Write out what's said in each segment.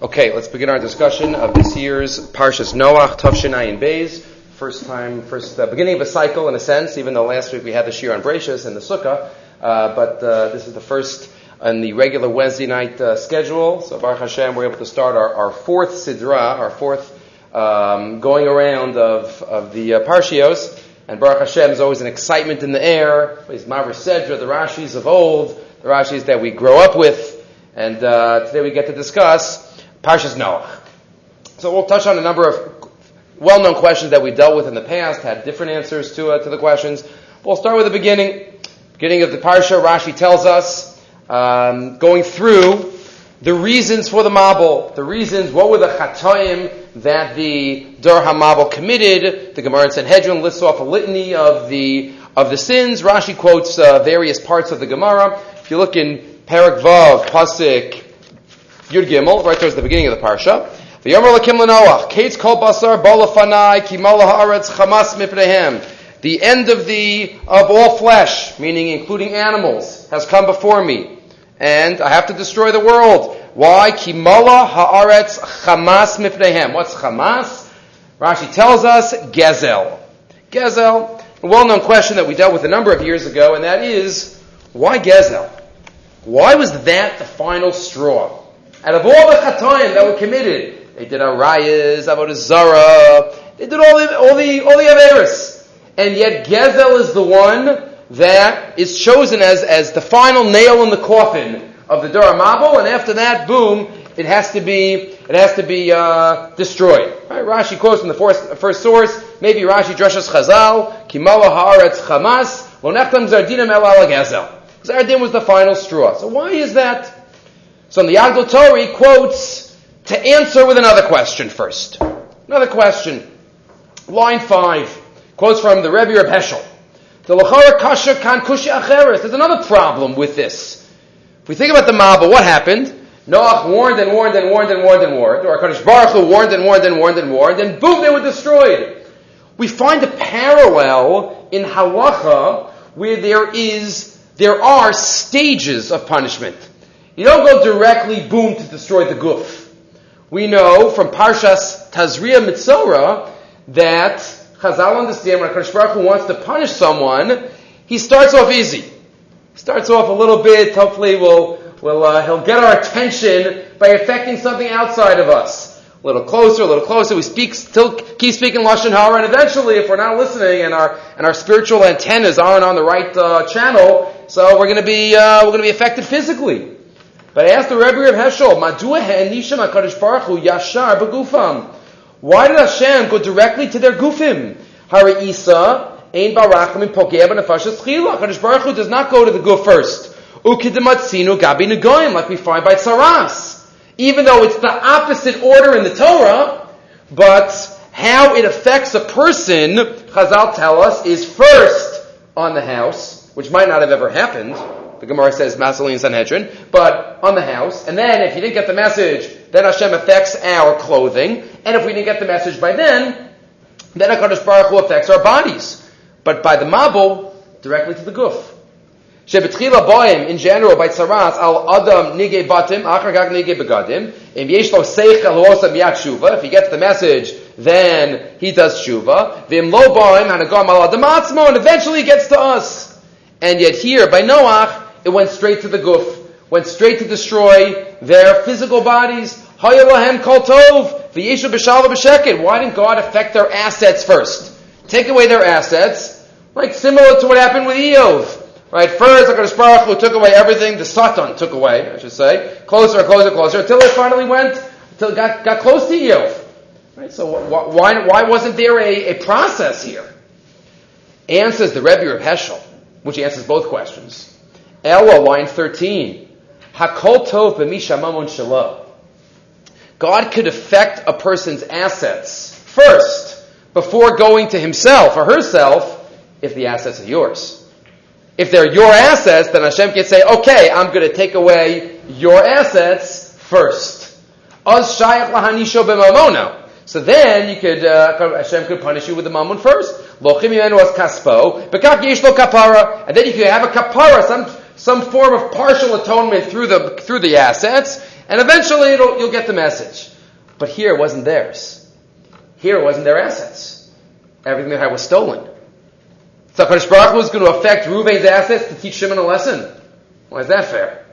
Okay, let's begin our discussion of this year's Parshas Noach, Tavshinai Beis. First time, first uh, beginning of a cycle in a sense, even though last week we had the Shir on Brachus and the Sukkah, uh, but uh, this is the first on the regular Wednesday night uh, schedule. So Baruch Hashem, we're able to start our, our fourth Sidra, our fourth um, going around of, of the uh, Parshios. And Baruch Hashem is always an excitement in the air. These Maver Sedra, the Rashis of old, the Rashis that we grow up with. And uh, today we get to discuss Parshas Noach. So we'll touch on a number of well-known questions that we dealt with in the past, had different answers to, uh, to the questions. We'll start with the beginning. Beginning of the Parsha, Rashi tells us, um, going through the reasons for the Mabul, the reasons, what were the chatoim that the Dur HaMabul committed. The Gemara in Sanhedrin lists off a litany of the, of the sins. Rashi quotes uh, various parts of the Gemara. If you look in Parak Vav, Pasik, Yud Gimel, right towards the beginning of the Parsha, the Yomer Lakim Lenoach, Kates Kol Basar, Bolafanai, Kimala Haaretz, Chamas Mipnehem. The end of the, of all flesh, meaning including animals, has come before me. And I have to destroy the world. Why? Kimala haaretz chamas mifnehem. What's chamas? Rashi tells us gezel. Gezel, a well-known question that we dealt with a number of years ago, and that is, why gezel? Why was that the final straw? Out of all the chatoim that were committed, they did arayas, avodah zara, they did all the all the all the averis, and yet gezel is the one that is chosen as as the final nail in the coffin of the Dora Mabul, and after that, boom, it has to be it has to be uh, destroyed. Right? Rashi quotes from the first, first source, maybe Rashi Drashas Chazal, Kimala Haaretz Chamas, Lo Nechtam El Alagazel. Zardin was the final straw. So why is that? So the Yagdil Torah, quotes to answer with another question first. Another question. Line 5. Quotes from the Rebbe of Heschel. The Lachara Kasha Kan Kushi Acheres. There's another problem with this. If we think about the Mabul, what happened? Noach warned and warned and warned and warned and warned. Or Kaddish Baruch Hu warned and warned and warned and warned, and boom, they were destroyed. We find a parallel in halacha where there is, there are stages of punishment. You don't go directly, boom, to destroy the goof. We know from Parshas Tazria Mitzora that Chazal understand when Kaddish Baruch Hu wants to punish someone, he starts off easy. Starts off a little bit, hopefully we'll, we'll, uh, he'll get our attention by affecting something outside of us. A little closer, a little closer. We speak, still keep speaking Lashon Hara, and eventually, if we're not listening and our, and our spiritual antennas aren't on the right uh, channel, so we're gonna be, uh, we're gonna be affected physically. But I asked the Rebbe of Heschel, Madua Nisham HaKadosh Baruch Hu Yashar Begufam. Why did Hashem go directly to their gufim? Hari Isa, Ein Barachim Pogea B'Nefashas Chila. Kadosh Baruch Hu does not go to the guf first. Ukidematzinu Gabi Negoyim, like we find by Tsaras. Even though it's the opposite order in the Torah, but how it affects a person, Chazal tell us, is first on the house, which might not have ever happened. The Gemara says and Sanhedrin, but on the house. And then if you didn't get the message, then Hashem affects our clothing. And if we didn't get the message by then, then HaKadosh Baruch Hu affects our bodies but by the mabul, directly to the guf. Shebetchila boim, in general, by tzaras, al adam nige batim, achar gag nige begadim, im yesh lo seichel hosa miyat shuva, if he gets the message, then he does shuva, vim lo boim, hanagam al and eventually he gets to us. And yet here, by Noach, it went straight to the guf, went straight to destroy their physical bodies. Why didn't God affect their assets first? Take away their assets, like similar to what happened with Eov. Right, first HaKadosh Baruch Hu took away everything, the Satan took away, I should say, closer, closer, closer, until it finally went, until it got, got close to Eov. Right, so why, why wasn't there a, a process here? Answers the Rebbe of Heschel, which answers both questions. Ella, line 13. Hakol tov b'mishamamon shalom. God could affect a person's assets first before going to himself or herself if the assets are yours. If they're your assets, then Hashem can say, okay, I'm going to take away your assets first. So then you could, uh, Hashem could punish you with the mammon first. Lochim was kaspo, bekak yesh lo kapara, and then you could have a kapara, some some form of partial atonement through the through the assets, And eventually you'll get the message. But here it wasn't theirs. Here it wasn't their assets. Everything they had was stolen. So HaKadosh Baruch was going to affect Ruvain's assets to teach Shimon a lesson. Why is that fair?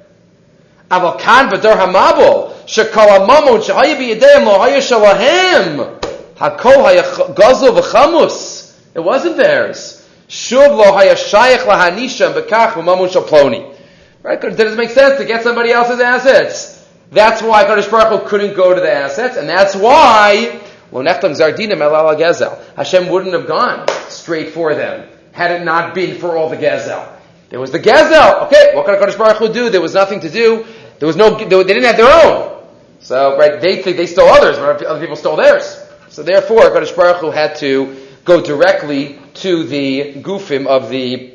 Aval kan v'dor hamabul shekol lo haya shalahem hakol haya gazel v'chamus. It wasn't theirs. Shuv lo haya shayach lahanisham b'kach v'mamun shalploni. Right? It make sense to get somebody else's assets? That's why Kadosh Baruch Hu couldn't go to the assets, and that's why. Hashem wouldn't have gone straight for them had it not been for all the gezel. There was the gezel. Okay, what could Kadosh Baruch Hu do? There was nothing to do. There was no. They didn't have their own. So right, they think they stole others, but other people stole theirs. So therefore, Kadosh Baruch Hu had to go directly to the gufim of the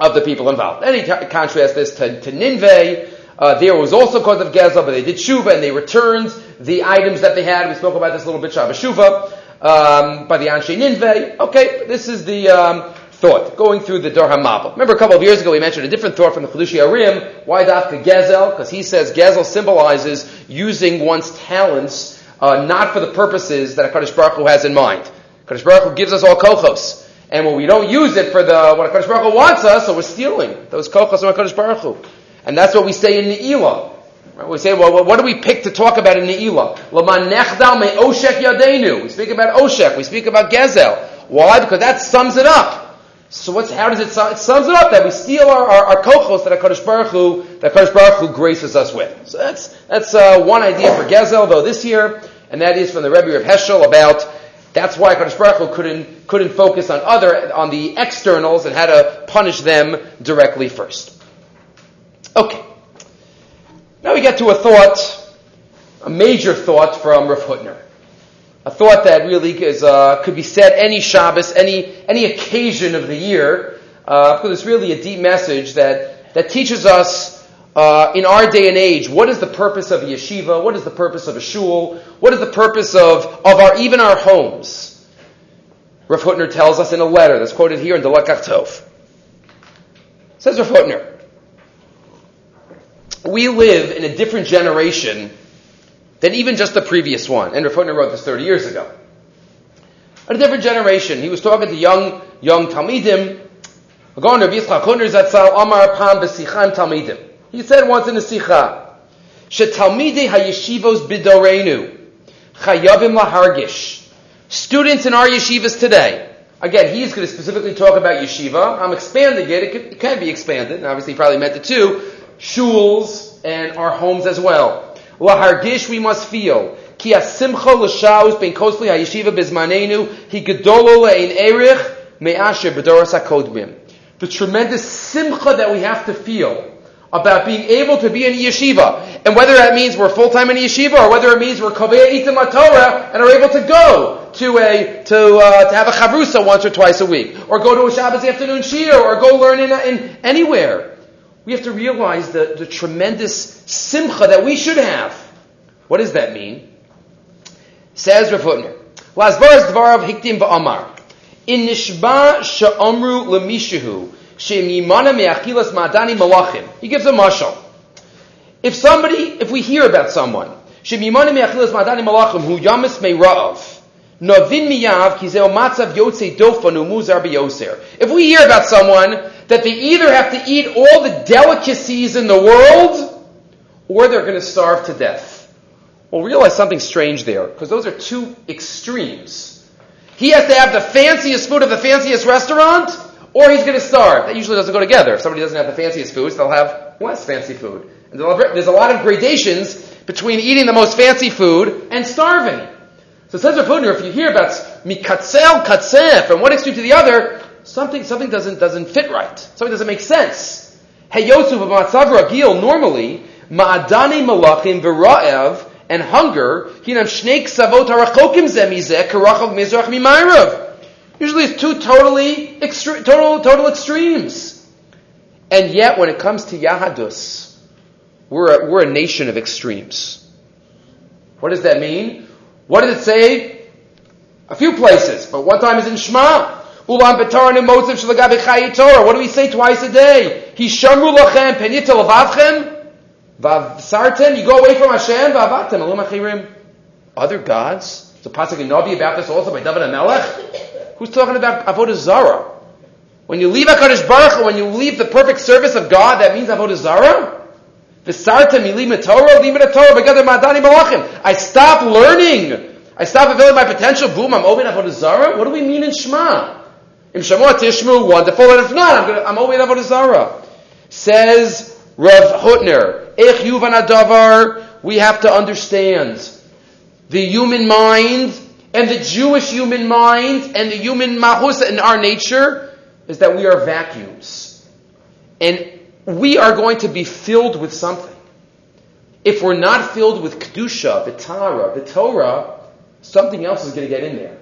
of the people involved. And he contrasts this to, to. Uh, there was also cause of Gezel, but they did Shuva and they returned the items that they had. We spoke about this a little bit, Shabbos Shuva, um, by the Anshe Ninveh. Okay, this is the um, thought, going through the Dor HaMabel. Remember a couple of years ago we mentioned a different thought from the Chedushei HaRim. Why Dafka Gezel? Because he says Gezel symbolizes using one's talents uh, not for the purposes that HaKadosh Baruch Hu has in mind. HaKadosh Baruch Hu gives us all kochos. And when we don't use it for the what Hakadosh Baruch Hu wants us, so we're stealing those kochos from Hakadosh Baruch Hu, and that's what we say in Ne'ilah. Right? We say, well, what do we pick to talk about in Ne'ilah? Laman nechdal me oshek yadenu. We speak about oshek. We speak about gezel. Why? Because that sums it up. So what's, how does it sum? It sums it up that we steal our, our, our kochos that Hakadosh Baruch Hu, that Hakadosh Baruch Hu graces us with. So that's that's uh, one idea for gezel, though this year, and that is from the Rebbe of Heschel about that's why Kadosh Baruch Hu couldn't, couldn't focus on other, on the externals and had to punish them directly first. Okay. Now we get to a thought, a major thought from Rav Hutner. A thought that really is, uh, could be said any Shabbos, any, any occasion of the year, uh, because it's really a deep message that, that teaches us uh, in our day and age, what is the purpose of a yeshiva? What is the purpose of a shul? What is the purpose of, of our, even our homes? Rav Hutner tells us in a letter that's quoted here in the Lekach Tov. Says Rav Hutner, we live in a different generation than even just the previous one. And Rav Hutner wrote this 30 years ago. A different generation. He was talking to young, young Talmidim. Rabbi Yitzchak Hutner Zatzal Amar Talmidim. He said once in a sikha, "Shetalmidei hayeshivos bidorenu chayavim lahargish." Students in our yeshivas today. Again, he's going to specifically talk about yeshiva. I'm expanding it. It, could, it can be expanded. Obviously, he probably meant it too. Shuls and our homes as well. Lahargish, we must feel. Ki asimcha l'shaus ben kosli hayeshiva bizmanenu hi gedolo le'in erich me'asher b'doras hakodmim. The tremendous simcha that we have to feel about being able to be in yeshiva. And whether that means we're full-time in yeshiva or whether it means we're kovei itim Torah and are able to go to a, to, uh, to have a chavrusa once or twice a week, or go to a Shabbos afternoon shir, or go learn in, in anywhere. We have to realize the, the tremendous simcha that we should have. What does that mean? Says Rav Hutner, Lazbar dvarav hiktim ba'amar. In nishba sha'amru lemishahu he gives a mashal. If somebody, if we hear about someone, malachim who yamis me'ra'av, novin miyav kizeo matzav yotze biyoser. If we hear about someone that they either have to eat all the delicacies in the world, or they're going to starve to death. We'll realize something strange there, because those are two extremes. He has to have the fanciest food of the fanciest restaurant, or he's going to starve. That usually doesn't go together. If somebody doesn't have the fanciest foods, they'll have less fancy food. And there's a lot of gradations between eating the most fancy food and starving. So it says Rav if you hear about mikatzel katzeh from one extreme to the other, something something doesn't doesn't fit right. Something doesn't make sense. Hey Yosef of Matzav Ragil, normally ma'adani malachim v'ra'ev and hunger hinam shnei savot harachokim zemizeh karachog mizrach mimayrav. Usually it's two totally extre- total, total extremes. And yet when it comes to Yahadus, we're a, we're a nation of extremes. What does that mean? What does it say? A few places, but one time is in Shema. Ulam betar nemotiv shalagabi chayi Torah. What do we say twice a day? Hishamru lachem penyita lavavchem. Sartan, you go away from Hashem, v'avatem elohim achirim. Other gods? So pasuk in Nabi about this also by David and Melech. Who's talking about avodah zara? When you leave Hakadosh Baruch Hu, when you leave the perfect service of God, that means avodah zara. V'sartem yilim Torah, lim Torah, madani malachim. I stop learning. I stop fulfilling my potential. Boom, I'm over open avodah zara. What do we mean in Shema? In Shema tishmu, wonderful, and if not, I'm, gonna, I'm open avodah zara. Says Rav Hutner, Ech yuvan adavar, we have to understand the human mind and the Jewish human mind and the human mahus in our nature is that we are vacuums. And we are going to be filled with something. If we're not filled with Kedusha, the Tara, the Torah, something else is going to get in there.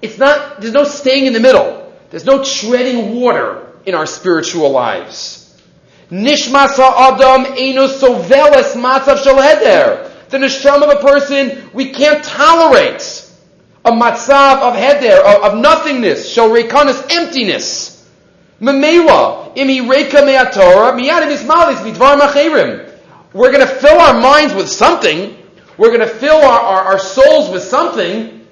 It's not, there's no staying in the middle. There's no treading water in our spiritual lives. Nishmasa Adam Eno Matzav Shel Heder. The neshama of a person, we can't tolerate a matzav of heder, of, of nothingness, shel rekanis, emptiness. Memela, imi reka me'atorah, miyadim ismalis, midvar macherim. We're going to fill our minds with something. We're going to fill our, our, our souls with something.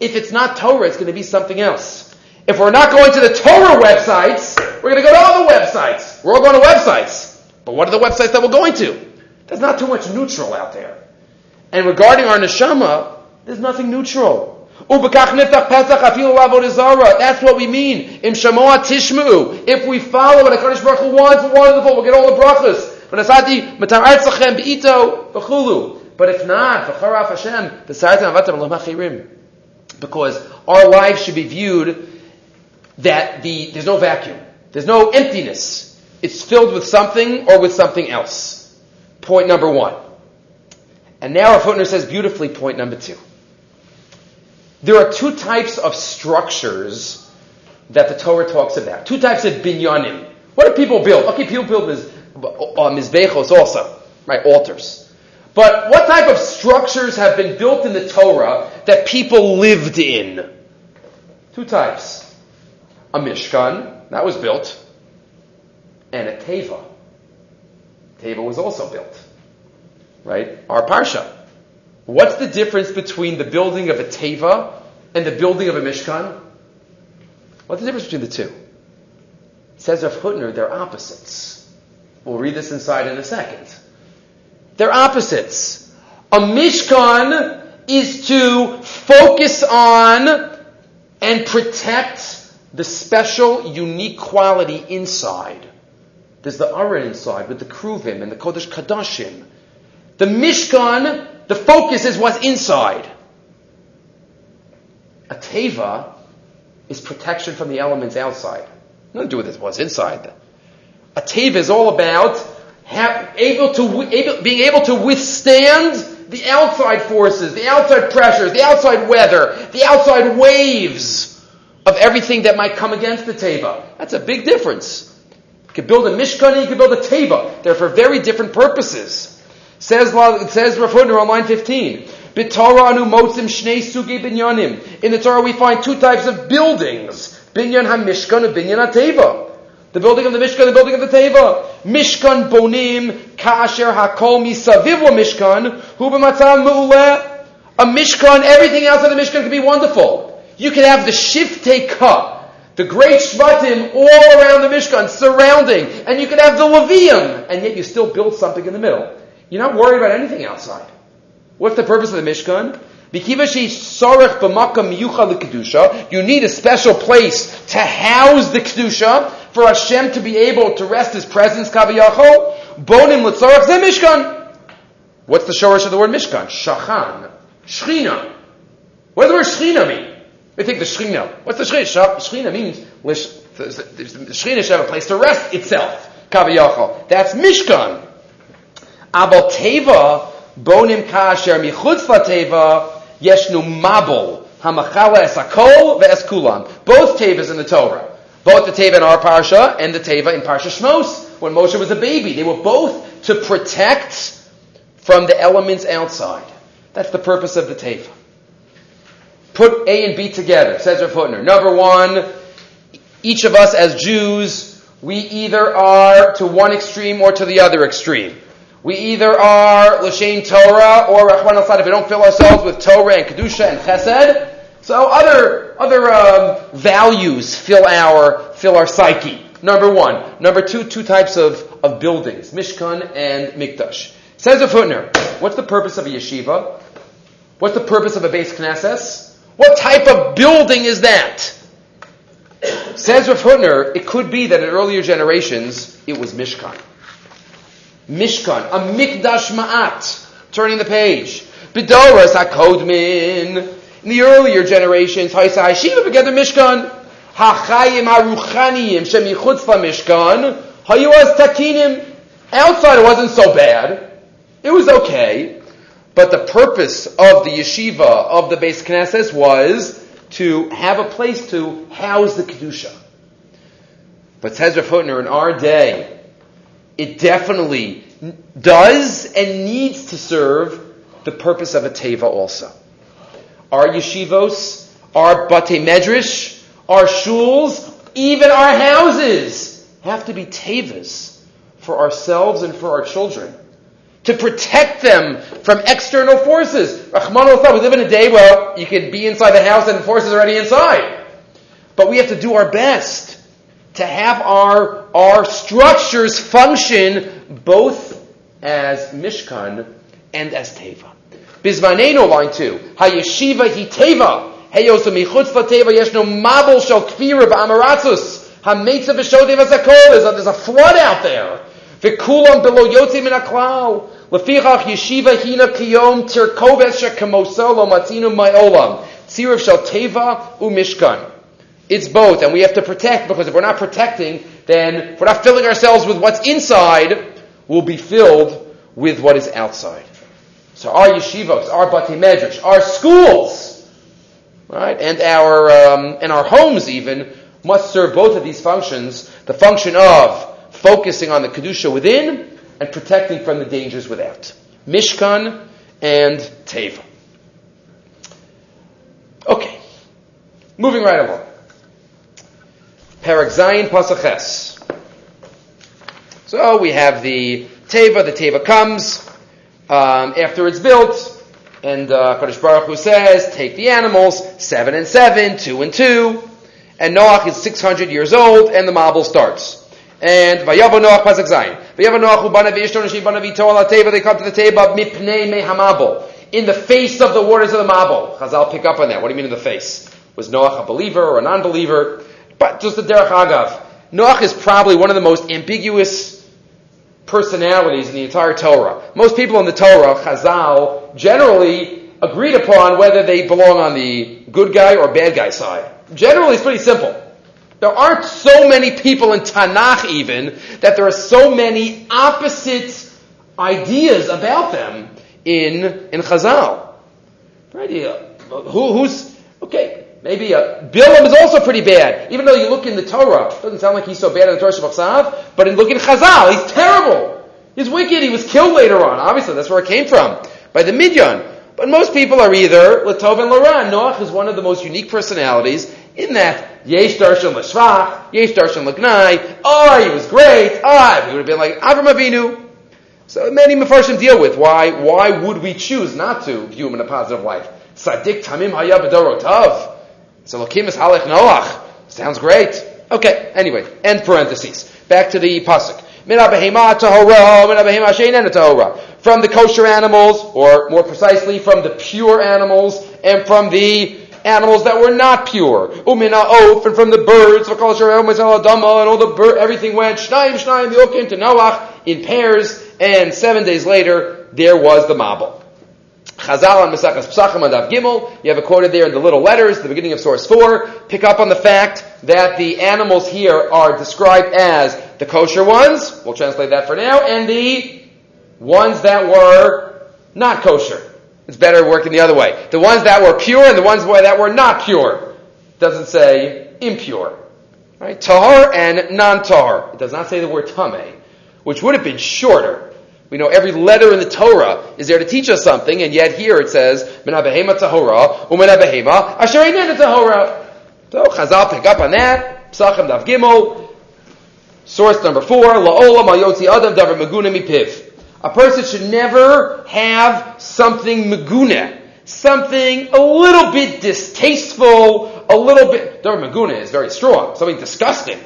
If it's not Torah, it's going to be something else. If we're not going to the Torah websites, we're going to go to other websites. We're all going to websites. But what are the websites that we're going to? There's not too much neutral out there. And regarding our neshama, there's nothing neutral. That's what we mean. If we follow what HaKadosh Baruch Hu wants, wonderful, we'll get all the brachas. But if not, because our lives should be viewed that the, there's no vacuum. There's no emptiness. It's filled with something or with something else. Point number one. And now our footnote says beautifully point number two. There are two types of structures that the Torah talks about. Two types of binyanim. What do people build? Okay, people build miz, uh, mizbechos also, right? Altars. But what type of structures have been built in the Torah that people lived in? Two types. A mishkan, that was built, and a teva. Teva was also built right? Our parsha. What's the difference between the building of a teva and the building of a mishkan? What's the difference between the two? says Rav Hutner, they're opposites. We'll read this inside in a second. They're opposites. A mishkan is to focus on and protect the special, unique quality inside. There's the Aron inside with the Kruvim and the Kodesh Kadashim the Mishkan, the focus is what's inside. A teva is protection from the elements outside. Nothing to do with what's inside. A teva is all about have, able to, able, being able to withstand the outside forces, the outside pressures, the outside weather, the outside waves of everything that might come against the teva. That's a big difference. You could build a mishkan, and you could build a teva. They're for very different purposes. Says, it says on line 15. B'Torah motzim shnei sugi binyanim. In the Torah we find two types of buildings. Binyan ha-mishkan and binyan ha-teva. The building of the Mishkan, the building of the Teva. Mishkan bonim kasher hakol misaviv mishkan hu b'matzav me'uleh. A Mishkan, everything else in the Mishkan can be wonderful. You can have the shivtei Kah, the great shvatim all around the Mishkan, surrounding, and you can have the Levium, and yet you still build something in the middle. You're not worried about anything outside. What's the purpose of the Mishkan? You need a special place to house the Kedusha for Hashem to be able to rest His presence, Kaviyachol. Bonim Litzorach Zeh Mishkan. What's the shorish of the word Mishkan? Shachan. Shchina. What does the word Shchina mean? We think the Shchina. What's the Shchina? Shchina means, the Shchina should have a place to rest itself. Kaviyachol. That's Mishkan. Abel teva bonim kasher michutz lateva yeshnu mabul hamachala es hakol ve'es kulam. Both tevas in the Torah. Both the teva in our parsha and the teva in parsha Shmos. When Moshe was a baby, they were both to protect from the elements outside. That's the purpose of the teva. Put A and B together, says Rav Hutner. Number one, each of us as Jews, we either are to one extreme or to the other extreme. We either are Lashain Torah or Rahman al if we don't fill ourselves with Torah and Kedusha and Chesed. So other, other um, values fill our, fill our psyche. Number one. Number two, two types of, of buildings, Mishkan and Mikdash. Says a Hutner, what's the purpose of a yeshiva? What's the purpose of a base knesses? What type of building is that? Says Rav Hutner, it could be that in earlier generations, it was Mishkan. Mishkan, a Mikdash Ma'at. Turning the page. Bidoras HaKodmin. In the earlier generations, Haisa Hashiva together Mishkan. Hachayim Haruchaniyim Shemichutz Mishkan. Hayuaz Takinim. Outside it wasn't so bad. It was okay. But the purpose of the yeshiva of the base Knesset was to have a place to house the Kedusha. But says Rav in our day, it definitely does and needs to serve the purpose of a teva also. Our yeshivos, our bate medrash, our shuls, even our houses have to be tevas for ourselves and for our children to protect them from external forces. Rahman we live in a day where you can be inside the house and forces are already inside. But we have to do our best to have our, our structures function both as Mishkan and as Teva. Bizmaneno, line two. Hayeshiva hi Teva. Heyosu michutz la Teva yeshno mabel shel kfira ba'amaratzus. Hametza v'shodei v'zakol. There's a flood out there. V'kulam below yotze min aklau. Lefichach yeshiva hina kiyom tirkoves shekamoso lo matinu ma'olam. Tzirav shel teva u'mishkan. It's both, and we have to protect, because if we're not protecting, then if we're not filling ourselves with what's inside, we'll be filled with what is outside. So our yeshivos, our bati medrash, our schools, right, and our um, and our homes even must serve both of these functions: the function of focusing on the kedusha within, and protecting from the dangers without. Mishkan and Teva. Okay. Moving right along. Zayin Pasaches. So we have the Teva, the Teva comes um, after it's built, and uh, Kadosh Baruch Hu says, take the animals, seven and seven, two and two, and Noach is 600 years old, and the Mabul starts. And Vayavo Noach Pasuk Zayin. Vayavo Noach Ubana Vishton Shib Bana Vito Ala Teva. They come to the table Mipnei Mehamabel. In the face of the waters of the Mabel. Chazal pick up on that. What do you mean in the face? Was Noach a believer or a non-believer? But just the Derech Agav. Noach is probably one of the most ambiguous personalities in the entire Torah. Most people in the Torah, Chazal, generally agreed upon whether they belong on the good guy or bad guy side. Generally, it's pretty simple. There aren't so many people in Tanakh even that there are so many opposite ideas about them in in Chazal. Right? Who, who's okay? Maybe uh, Bilam is also pretty bad, even though you look in the Torah. It doesn't sound like he's so bad in the Torah Shabbat but in look in Chazal, he's terrible. He's wicked. He was killed later on. Obviously, that's where it came from by the Midian. But most people are either Latov and Laran. Noach is one of the most unique personalities in that Yesh Darshan Lashvach, Yesh Darshan Lagnai, oh, he was great, ah, oh, he would have been like Avram Avinu. So many Mefarshim deal with why, why would we choose not to view him in a positive light? Sadik Tamim Haya B'dorotav. So Lakim is Halech Noach. Sounds great. Okay, anyway, end parentheses. Back to the Pasuk. From the kosher animals, or more precisely, from the pure animals, and from the animals that were not pure. Umina oaf, and from the birds, and all the bird, everything went, shnaim, shnaim, yokim, to Noach, in pairs, and seven days later, there was the Mabel. Chazal on Mesachas Psachim and Av Gimel. You have it quoted there in the little letters, the beginning of source four. Pick up on the fact that the animals here are described as the kosher ones. We'll translate that for now, and the ones that were not kosher. It's better working the other way. The ones that were pure and the ones that were not pure. Doesn't say impure. Right? Tahar and non-tahar. It does not say the word tame, which would have been shorter. We know every letter in the Torah is there to teach us something, and yet here it says, Mina behema tahora, umina behema, asher tahora. So Chazal pick up on that. Psachim Dav Gimel. Source number four, La'olam Ayotzi Adam Davar Maguna Mipiv. A person should never have something maguna, something a little bit distasteful, a little bit. The maguna is very strong, something disgusting.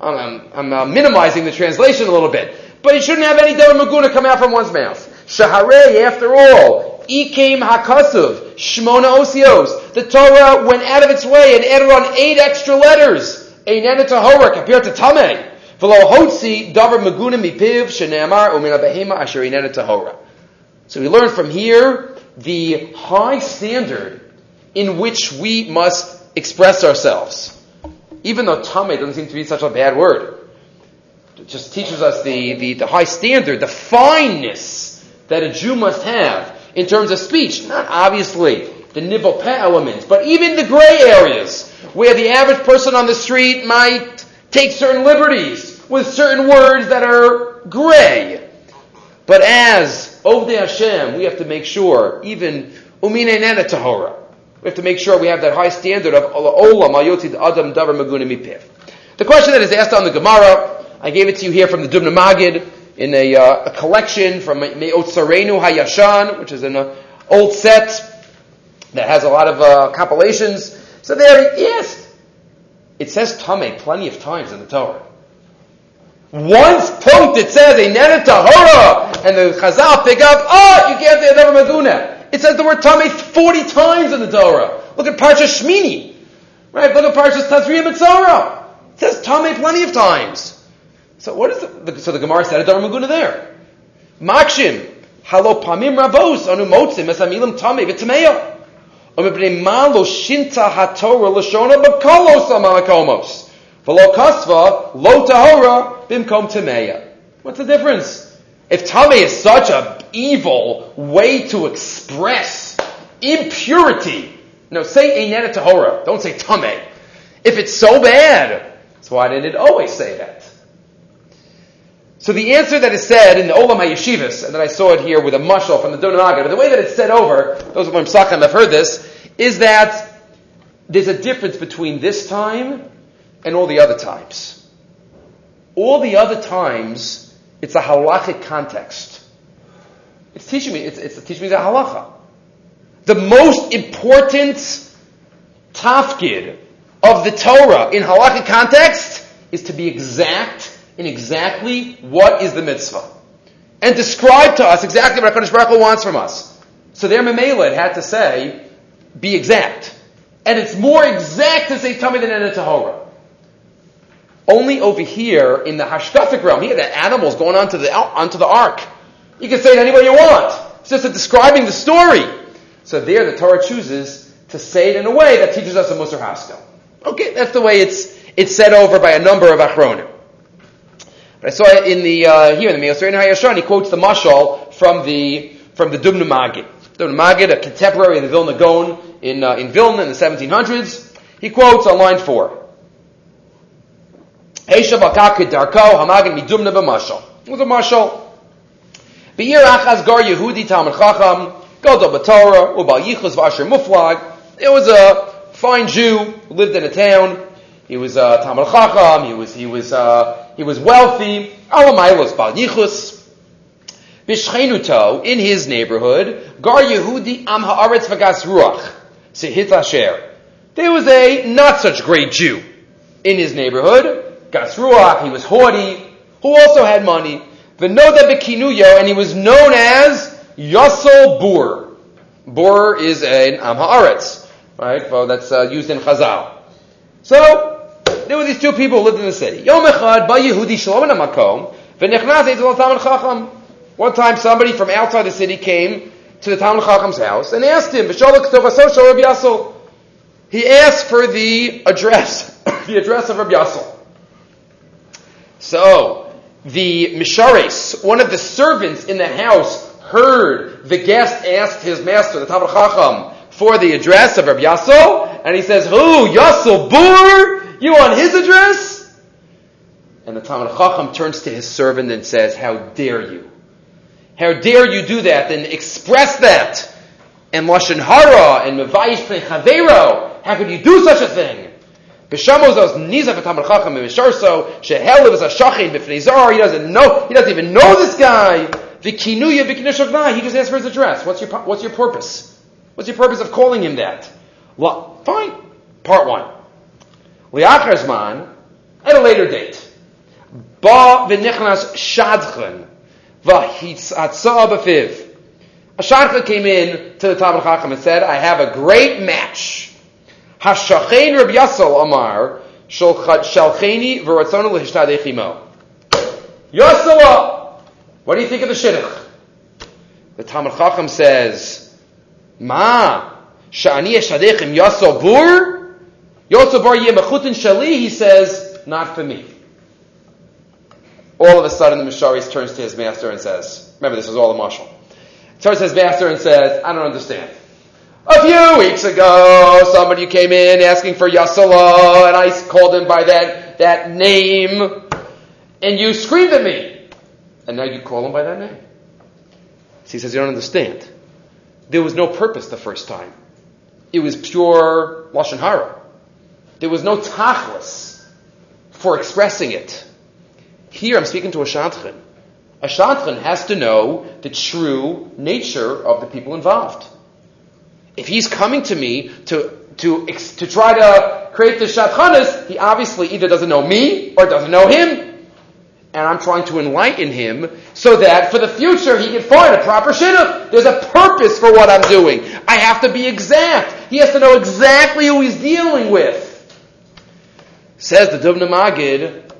I'm, I'm, I'm uh, minimizing the translation a little bit, but it shouldn't have any davar maguna come out from one's mouth. Shaharei, after all, Ikem Hakasuv, Shmona Osios. The Torah went out of its way and added on eight extra letters. Einena Tahora compared to. V'lo Hotzi Davar Maguna Mipiv Sheneamar Umina Behema Asher Einena Tahora. So we learn from here the high standard in which we must express ourselves. Even though Tameh doesn't seem to be such a bad word. Just teaches us the, the, the high standard, the fineness that a Jew must have in terms of speech. Not obviously the nibble elements, but even the gray areas where the average person on the street might take certain liberties with certain words that are gray. But as Ovdei Hashem, we have to make sure, even Umine Nena Tahora, we have to make sure we have that high standard of Olam Ayotid Adam Davar Mipiv. The question that is asked on the Gemara, I gave it to you here from the Dubna Magid, in a, uh, a collection from Me'ot Sarenu Hayashan, which is an uh, old set that has a lot of uh, compilations. So there, yes, it says Tame plenty of times in the Torah. Once punct it says a Nene Tahora, and the Chazal pick up, oh, you can't say never Maguna. It says the word Tame 40 times in the Torah. Look at Parsha Shmini. Right? Look at Parsha Tazriya Mitzorah. It says Tame plenty of times. So what is the, so the Gemara said a Dharma Maguna there. Makshim, halo pamim ravos, anu motzim, es amilim tame v'tameya. Omibnei ma lo shinta haTorah l'shona b'kolos amamakomos. V'lo kasva, lo tahora, bimkom tameya. What's the difference? If tame is such an evil way to express impurity, no, say eineta tahora, don't say tame. If it's so bad, so why didn't it always say that? So the answer that is said in the Olam HaYeshivas, and that I saw it here with a mushal from the Donaga, but the way that it's said over, those of my Psachim have heard this, is that there's a difference between this time and all the other times. All the other times, it's a halachic context. It's teaching me, it's, it's teaching me the halacha. The most important tafkid of the Torah in halachic context is to be exact in exactly what is the mitzvah. And describe to us exactly what HaKadosh Baruch Hu wants from us. So there Memela had to say, be exact. And it's more exact to say Tamid than in a Tahora. Only over here in the Hashkafic realm, here the animals going onto the, onto the ark. You can say it any way you want. It's just describing the story. So there the Torah chooses to say it in a way that teaches us a Musar Haskell. Okay, that's the way it's, it's said over by a number of Achronim. I saw it in the uh, here in the Meosrein Hayashan. He quotes the mashal from the from the Dubna Magid. Dubna Magid, a contemporary of the Vilna Gaon in uh, in Vilna in the 1700s. He quotes on line four. Eisha bakakid darko hamagid midumna. It was a mashal. Be'ir achaz gar Yehudi Talmud Chacham Gadol b'Torah ubal yichus v'asher muflag. It was a fine Jew who lived in a town. He was a Talmud Chacham. He was he was. Uh, he was wealthy. Alamailos Bal Yichus. Bishchenuto, in his neighborhood, Gar Yehudi Am Haaretz Vagas Ruach, Sehit Asher. There was a not such great Jew in his neighborhood, Gas Ruach, he was haughty, who also had money. Venoda Bekinuyo, and he was known as Yosel Bur. Bur is an Am Haaretz, right? Well, that's uh, used in Chazal. So, there were these two people who lived in the city. Yom Echad, Ba Yehudi Shalom Makom, Chacham. One time somebody from outside the city came to the Talmud Chacham's house and asked him, He asked for the address, the address of Rabbi Yassel. So, the Mishares, one of the servants in the house, heard the guest asked his master, the Talmud Chacham, for the address of Rabbi Yassel, and he says, Who? Yassel Bur? You want his address? And the Talmud Chacham turns to his servant and says, How dare you? How dare you do that and express that? And Lashon Hara and Mevayish Chavero. How could you do such a thing? He doesn't know. He doesn't even know this guy. He just asked for his address. What's your what's your purpose? What's your purpose of calling him that? Well, fine. Part one. Liachar at a later date. Ba v'nichnas shadchan v'hitzatza b'fiv. A shadchan came in to the Talmud Chacham and said, I have a great match. Hashachein Reb Yassel Amar shalcheni v'ratzonu l'hishtadechimo. Yasala! What do you think of the shidduch? The Talmud Chacham says, Ma, sha'ani eshadechim yasal bur? Yemechutin shali, he says, not for me. All of a sudden the Misharis turns to his master and says, remember this was all a marshal. Turns to his master and says, I don't understand. A few weeks ago, somebody came in asking for Yasala, and I called him by that, that name, and you screamed at me. And now you call him by that name. So he says, You don't understand. There was no purpose the first time. It was pure Lashon Hara. There was no tachlis for expressing it. Here I'm speaking to a shadchan. A shadchan has to know the true nature of the people involved. If he's coming to me to, to, to try to create the shadchanis, he obviously either doesn't know me or doesn't know him. And I'm trying to enlighten him so that for the future he can find a proper shidduch. There's a purpose for what I'm doing. I have to be exact. He has to know exactly who he's dealing with. Says the Dubna Magid,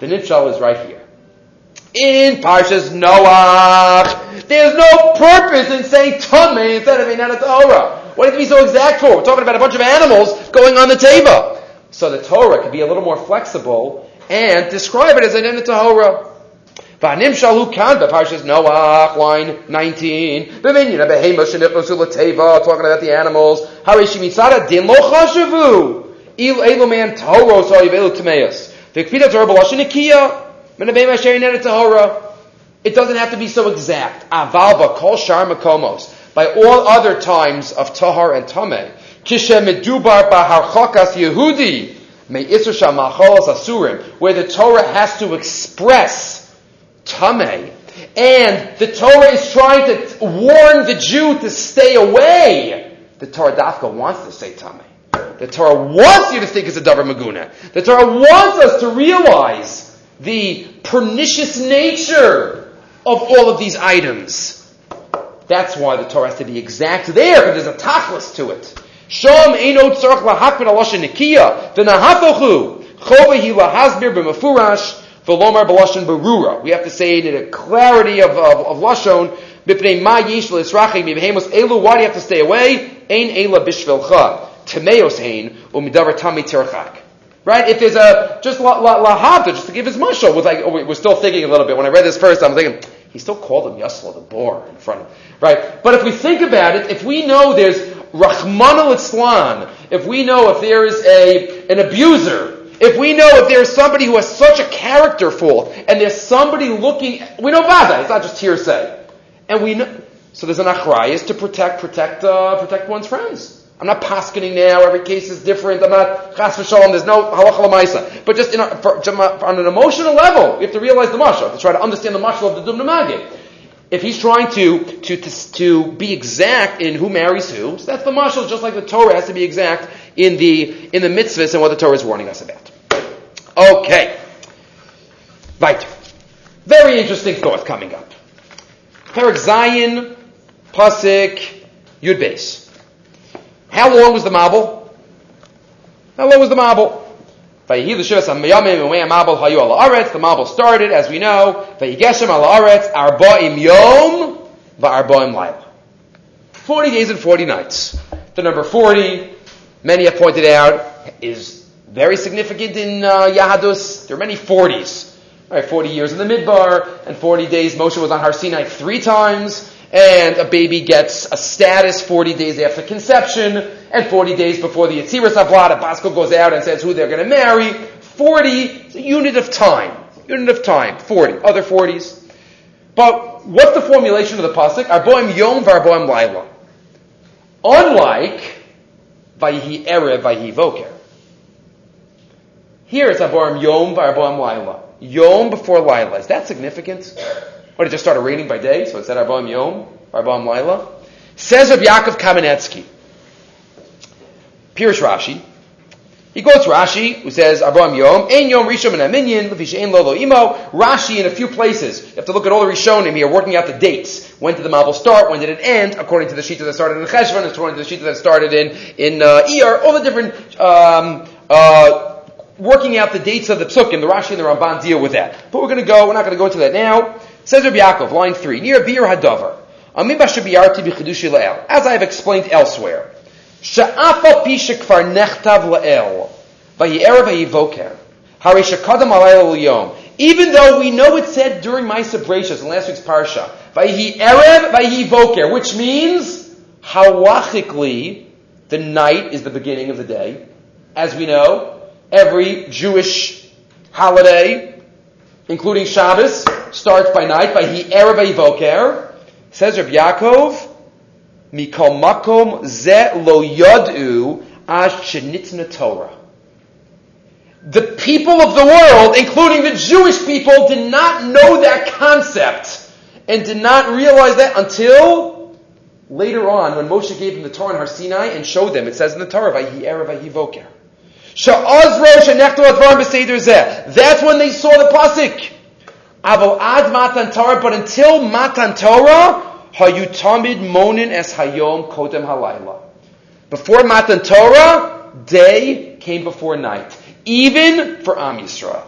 the Nitshal is right here. In Parshas Noach, there's no purpose in saying Tamei instead of Inanat Torah. What do you be so exact for? We're talking about a bunch of animals going on the table. So the Torah could be a little more flexible and describe it as an Tahora. V'anim shalu kan b'parshas Noach, line 19. B'minyan behema shenichnosu talking about the animals. Harishi mitzada din lo chashavu. Elu man toros or yivelu tameus. V'kpida torah b'lashin ikiya. Menabema sherin et tahora. It doesn't have to be so exact. Avalba kol shar makomos. By all other times of tahar and tameh. Kishe medubar b'harchokas Yehudi where the Torah has to express Tameh, and the Torah is trying to warn the Jew to stay away. The Torah Dafka wants to say Tameh. The Torah wants you to think it's a Davar Maguna. The Torah wants us to realize the pernicious nature of all of these items. That's why the Torah has to be exact there, because there's a tachlis to it. Shom eino tzarch lahakpid aloshin nikiya, v'nahafochu, chovehi lahasbir b'mefurash, v'lomar b'loshin berura. We have to say it in a clarity of, of, of lashon, b'pnei ma yish l'israchi mibhemos elu, why do you have to stay away? Ein ela bishvelcha, temeos hein, u'midavar tami tirchak. Right? If there's a, just la, la, la just to give his mushal, was like, oh, we're still thinking a little bit. When I read this first, I'm thinking, he still called him Yasla, the boar, in front of him. Right? But if we think about it, if we know there's Rahman al if we know if there is a, an abuser, if we know if there's somebody who has such a character fault, and there's somebody looking, we know Vada, it's not just hearsay. And we know, so there's an achrayas to protect, protect, uh, protect one's friends. I'm not paskening now, every case is different, I'm not chas v'shalom, there's no halacha l'maisa. But just for, on an emotional level, we have to realize the mashal, to try to understand the mashal of the Dubna Magid if he's trying to, to, to, to, be exact in who marries who, so that's the marshal, just like the Torah has to be exact in the, in the mitzvahs and what the Torah is warning us about. Okay. Right. Very interesting thought coming up. Perak Zayin, Pasik, Yud Beis. How long was the Mabul? How long was the Mabul? The Mabul started, as we know, 40 days and 40 nights. The number 40, many have pointed out, is very significant in uh, Yahadus. There are many 40s. Right, 40 years in the Midbar, and 40 days Moshe was on Har Sinai three times, and a baby gets a status 40 days after conception, and 40 days before the Yetziras Havlat, a Bas Kol goes out and says who they're going to marry. 40 is a unit of time. Unit of time. 40. Other 40s. But what's the formulation of the Pasuk? Arboim Yom Varboim Laila. Unlike Vayihi Erev, Vayihi Voker. Here it's Arboim Yom Varboim Laila. Yom before Laila. Is that significant? What, it just started raining by day, so it said Arba'am Yom, Arba'am Laila? Says of Yaakov Kamenetsky, Pirush Rashi, he quotes Rashi, who says, Abraham Yom, Ein Yom Rishon and Aminyan, Lefish Ein Lolo Imo. Rashi in a few places. You have to look at all the Rishonim here, working out the dates. When did the Mabel start? When did it end? According to the Shita that started in Cheshvan, according to the Shita that started in, in uh, Iyar, all the different, um, uh, working out the dates of the Psukim, the Rashi and the Ramban deal with that. But we're gonna go, we're not gonna go into that now. Says Rabbi Yaakov, line three, near Bir Hadavar. As I have explained elsewhere, Sha'afa pisha kfar nechtav la'el, vayi'er vayivoker, hari shakadam alayla. Even though we know it said during Maisa Brachas in last week's parsha, vayihi erev vayihi voker, which means halachically the night is the beginning of the day. As we know, every Jewish holiday, including Shabbos, starts by night. Vayihi erev vayihi voker. Says Reb Yaakov, Mikol makom ze lo yadu as Torah. The people of the world, including the Jewish people, did not know that concept and did not realize that until later on when Moshe gave them the Torah in Har Sinai and showed them. It says in the Torah, Vayhi Erev Vayhi Voker. That's when they saw the pasuk. Aval ad matan Torah, but until matan Torah, Hayutamid monin es hayom kodem halayla. Before Matan Torah, day came before night. Even for Am Yisrael.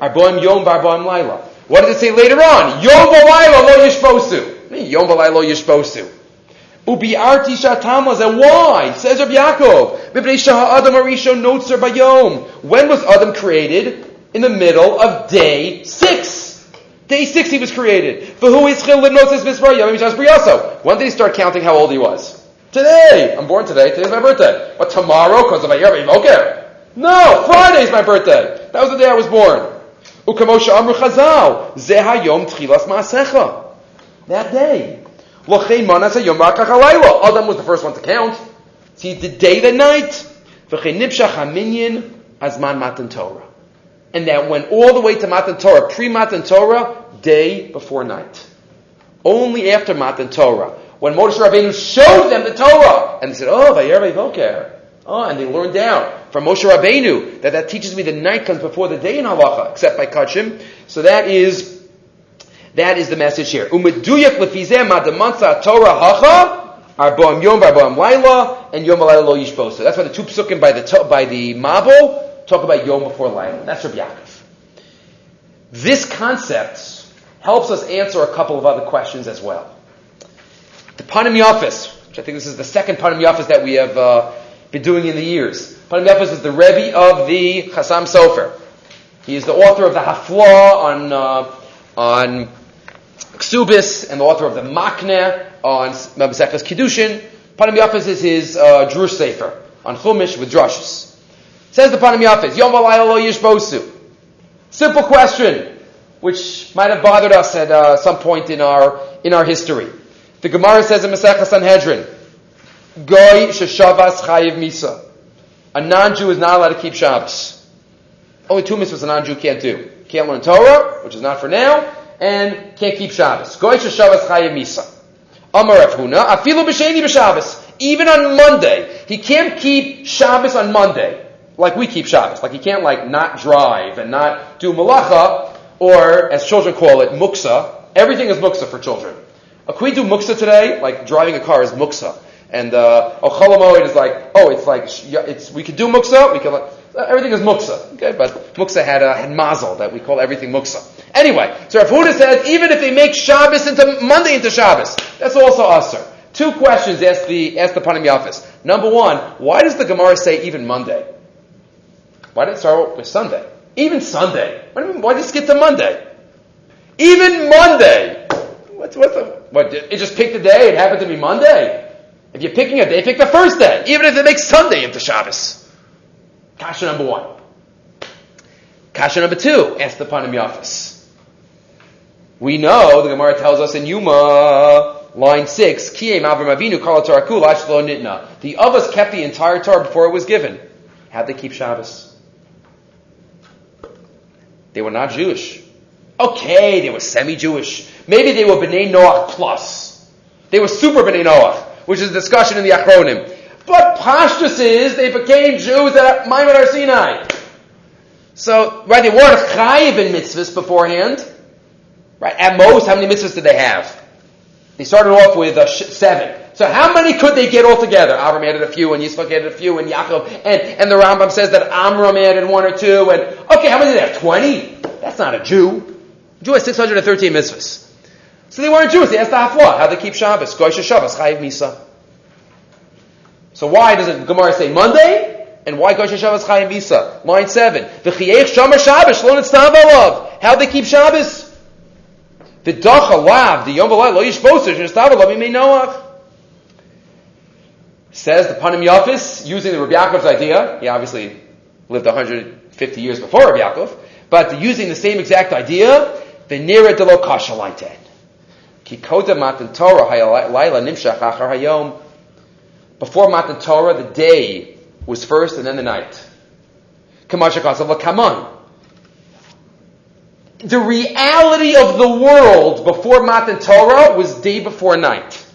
Arboim yom barboim laila. What does it say later on? Yom v'layla lo yishposu. Yom v'layla lo yishposu. Ubiarti shatamos. And why? Says Rabbi Yaakov. Adam arisho notzer bayom. When was Adam created? In the middle of day six. Day six he was created. When did he start counting how old he was? Today. I'm born today. Today's my birthday. But tomorrow, because of okay. No, Friday's my birthday. That was the day I was born. That day. Adam was the first one to count. See, the day, the night. Azman Matan Torah and that went all the way to Matan Torah, pre Matan Torah, day before night. Only after Matan Torah, when Moshe Rabbeinu showed them the Torah, and they said, "Oh, Vayer Voker." Oh, and they learned down from Moshe Rabbeinu that that teaches me the night comes before the day in halacha, except by kachim. So that is that is the message here. Umeduyak lefizeh madamansa Torah hacha. Arboam Yom, Arboam Laila, and Yom Laila Lo Yishbosa. That's why the two psukim by the by the Mabul talk about Yom before Laila. That's Rabbi Yaakov. This concept helps us answer a couple of other questions as well. The Panim Yafis, which I think this is the second Panim Yafis that we have uh, been doing in the years. Panim Yafis is the Rebbe of the Chassam Sofer. He is the author of the Hafla on, uh, on Ksubis and the author of the Makne on Maseches Kiddushin. Panim Yafis is his uh, Drush Sefer on Chumash with drushes. Says the Panim Yafis, Yom lo yishbosu. Simple question, which might have bothered us at uh, some point in our in our history. The Gemara says in Masechah Sanhedrin, Goy sheshavas chayiv misa. A non-Jew is not allowed to keep Shabbos. Only two mitzvahs a non-Jew can't do. Can't learn Torah, which is not for now, and can't keep Shabbos. Goy sheshavas chayiv misa. Amar Huna, afilu b'sheni b'Shabbos. Even on Monday, he can't keep Shabbos on Monday like we keep Shabbos. Like you can't like not drive and not do malacha, or as children call it, muksa. Everything is muksa for children. Can we do muksa today? Like driving a car is muksa. And uh, ochalamoid is like, oh, it's like it's we could do muksa. We can like, uh, everything is muksa. Okay, but muksa had a had mazel that we call everything muksa. Anyway, so Rav Huda says even if they make Shabbos into Monday into Shabbos, that's also usher. Two questions ask the ask the Panim Yafis. Number one, why does the Gemara say even Monday? Why did it start with Sunday? Even Sunday. Why did you skip to Monday? Even Monday. What's what the, what? It just picked a day. It happened to be Monday. If you're picking a day, pick the first day, even if it makes Sunday into Shabbos. Kasha number one. Kasha number two. Ask the Panim Yafis. We know the Gemara tells us in Yuma, line six, Kiyem Avram Avinu Taraku Ashlo Nitna. The us kept the entire Torah before it was given. How'd they keep Shabbos? They were not Jewish. Okay, they were semi-Jewish. Maybe they were B'nai Noach plus. They were super B'nai Noach, which is a discussion in the Achronim. But Pashtus is they became Jews at Maimon Har Sinai. So, right, they weren't chayiv in mitzvahs beforehand. Right, at most, how many mitzvahs did they have? They started off with uh, seven. So how many could they get all together? Avram added a few, and Yisrael added a few, and Yaakov, and, and the Rambam says that Amram added one or two, and, okay, how many did they have? Twenty? That's not a Jew. A Jew has 613 mitzvahs. So they weren't Jews, they asked the Hafla, how they keep Shabbos, Goysha Shabbos, Chayiv Misa. So why does the Gemara say Monday? And why Goysha Shabbos, Chayiv Misa? Line 7. V'chiyech Shomer Shabbos, Lo Nitztav How they keep Shabbos? The V'dacha lav, the Yom V'lai, Lo Yishposer, Shenitztav Alav, Yimei Noach. Says the Panim Yafis, using the Rabbi Yaakov's idea, he obviously lived 150 years before Rabbi Yaakov, but using the same exact idea, the Nira de lo kasha laiten. Ki matan Torah hayala nimshach achar hayom. Before matan Torah, the day was first and then the night. Kamashakasav. The reality of the world before matan Torah was day before night.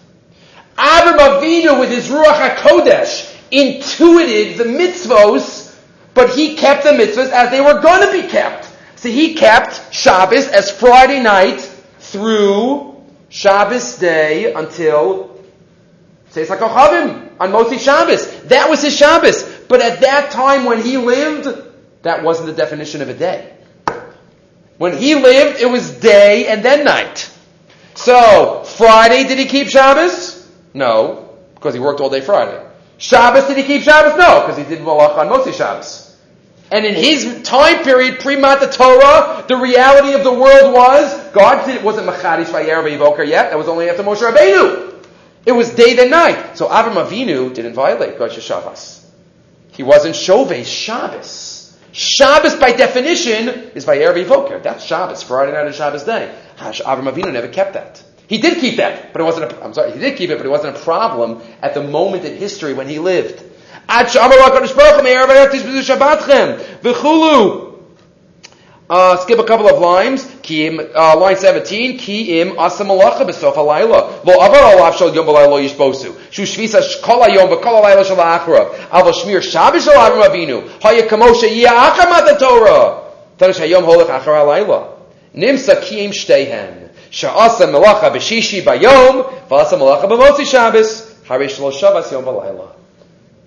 Avram Avinu with his Ruach HaKodesh intuited the mitzvos, but he kept the mitzvos as they were going to be kept. So he kept Shabbos as Friday night through Shabbos day until Seis HaKochavim on Motzi Shabbos. That was his Shabbos. But at that time when he lived, that wasn't the definition of a day. When he lived, it was day and then night. So, Friday, did he keep Shabbos? No, because he worked all day Friday. Shabbos, did he keep Shabbos? No, because he did Malach on Motzi Shabbos. And in his time period, pre-Mata Torah, the reality of the world was, God did, it wasn't Machadish Vayer Vayivoker yet, that was only after Moshe Rabbeinu. It was day and night. So Avram Avinu didn't violate Gosh Shabbos. He wasn't Shovei Shabbos. Shabbos, by definition, is Vayer Vayivoker. That's Shabbos, Friday night and Shabbos day. Avram Avinu never kept that. He did keep that, but it wasn't a, I'm sorry, he did keep it, but it wasn't a problem at the moment in history when he lived. Uh, skip a couple of lines. Kiim, uh, line 17. Ki im malacha b'sof halayla. Lo avar alav shal yom b'layla yishbosu. Shu shvisa kol hayom v'kol halayla shal ha'acharav. Avo shmir shabbos shal avram avinu. Haya kamosha yia achar Torah. Tanish hayom holech achar halayla. Nimsa kiim shtehen. Sha'asa melacha b'shishi v'asa melacha b'motzi Shabbos, lo Shabbos yom v'layla.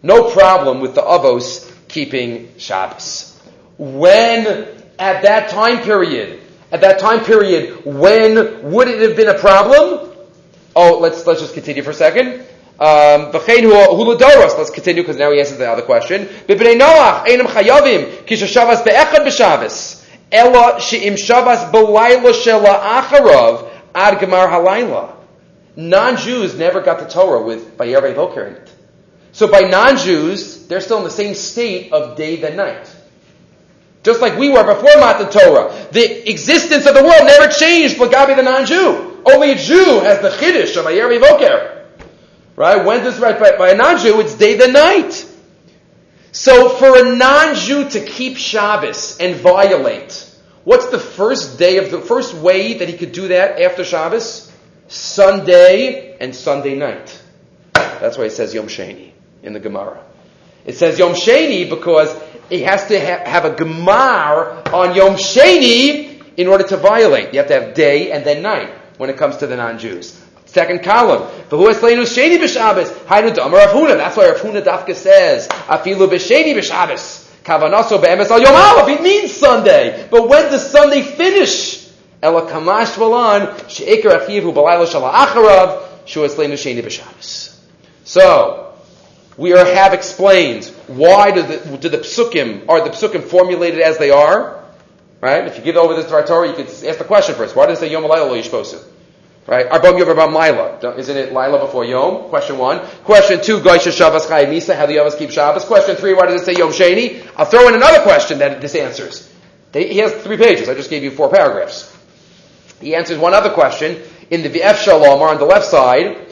No problem with the avos keeping Shabbos. When, at that time period, at that time period, when would it have been a problem? Oh, let's, let's just continue for a second. Um, let's continue because now he answers the other question. Ella she'im Shabbos b'layla shela acharav ad gemar halayla. Non-Jews never got the Torah with Bayerve Boker in it. So by non-Jews, they're still in the same state of day than night. Just like we were before Matan Torah. The existence of the world never changed Lagabi the non-Jew. Only a Jew has the Chiddush of Bayerve Boker. Right? When does right by, by a non-Jew, it's day than night. So for a non-Jew to keep Shabbos and violate, what's the first day of the first way that he could do that after Shabbos? Sunday and Sunday night. That's why it says Yom Sheni in the Gemara. It says Yom Sheni because he has to ha- have a Gemar on Yom Sheni in order to violate. You have to have day and then night when it comes to the non-Jews. Second column. Who has Leinu Sheni b'Shabbos. Hainu Damar Rav. That's why Rav Dafka says, Afilu b'Sheni b'Shabbos. Kavanaso be'emes al Yom Aleph. It means Sunday. But when does Sunday finish? Ela kamash v'lan she'ikar achivu b'layla shala acharav shu has Leinu Sheni b'Shabbos. So, we are, have explained why do the, do the psukim, are the psukim formulated as they are? Right? If you give over this to our Torah, you could ask the question first. Why does it say Yom Alayla lo yishposu? Right? Arbom Yom Arbom Laila. Isn't it Laila before Yom? Question one. Question two, Goisha Shabbos Chai Misa. How do Yavas keep Shabbos? Question three, why does it say Yom Sheni? I'll throw in another question that this answers. He has three pages. I just gave you four paragraphs. He answers one other question in the VF Shalom on the left side.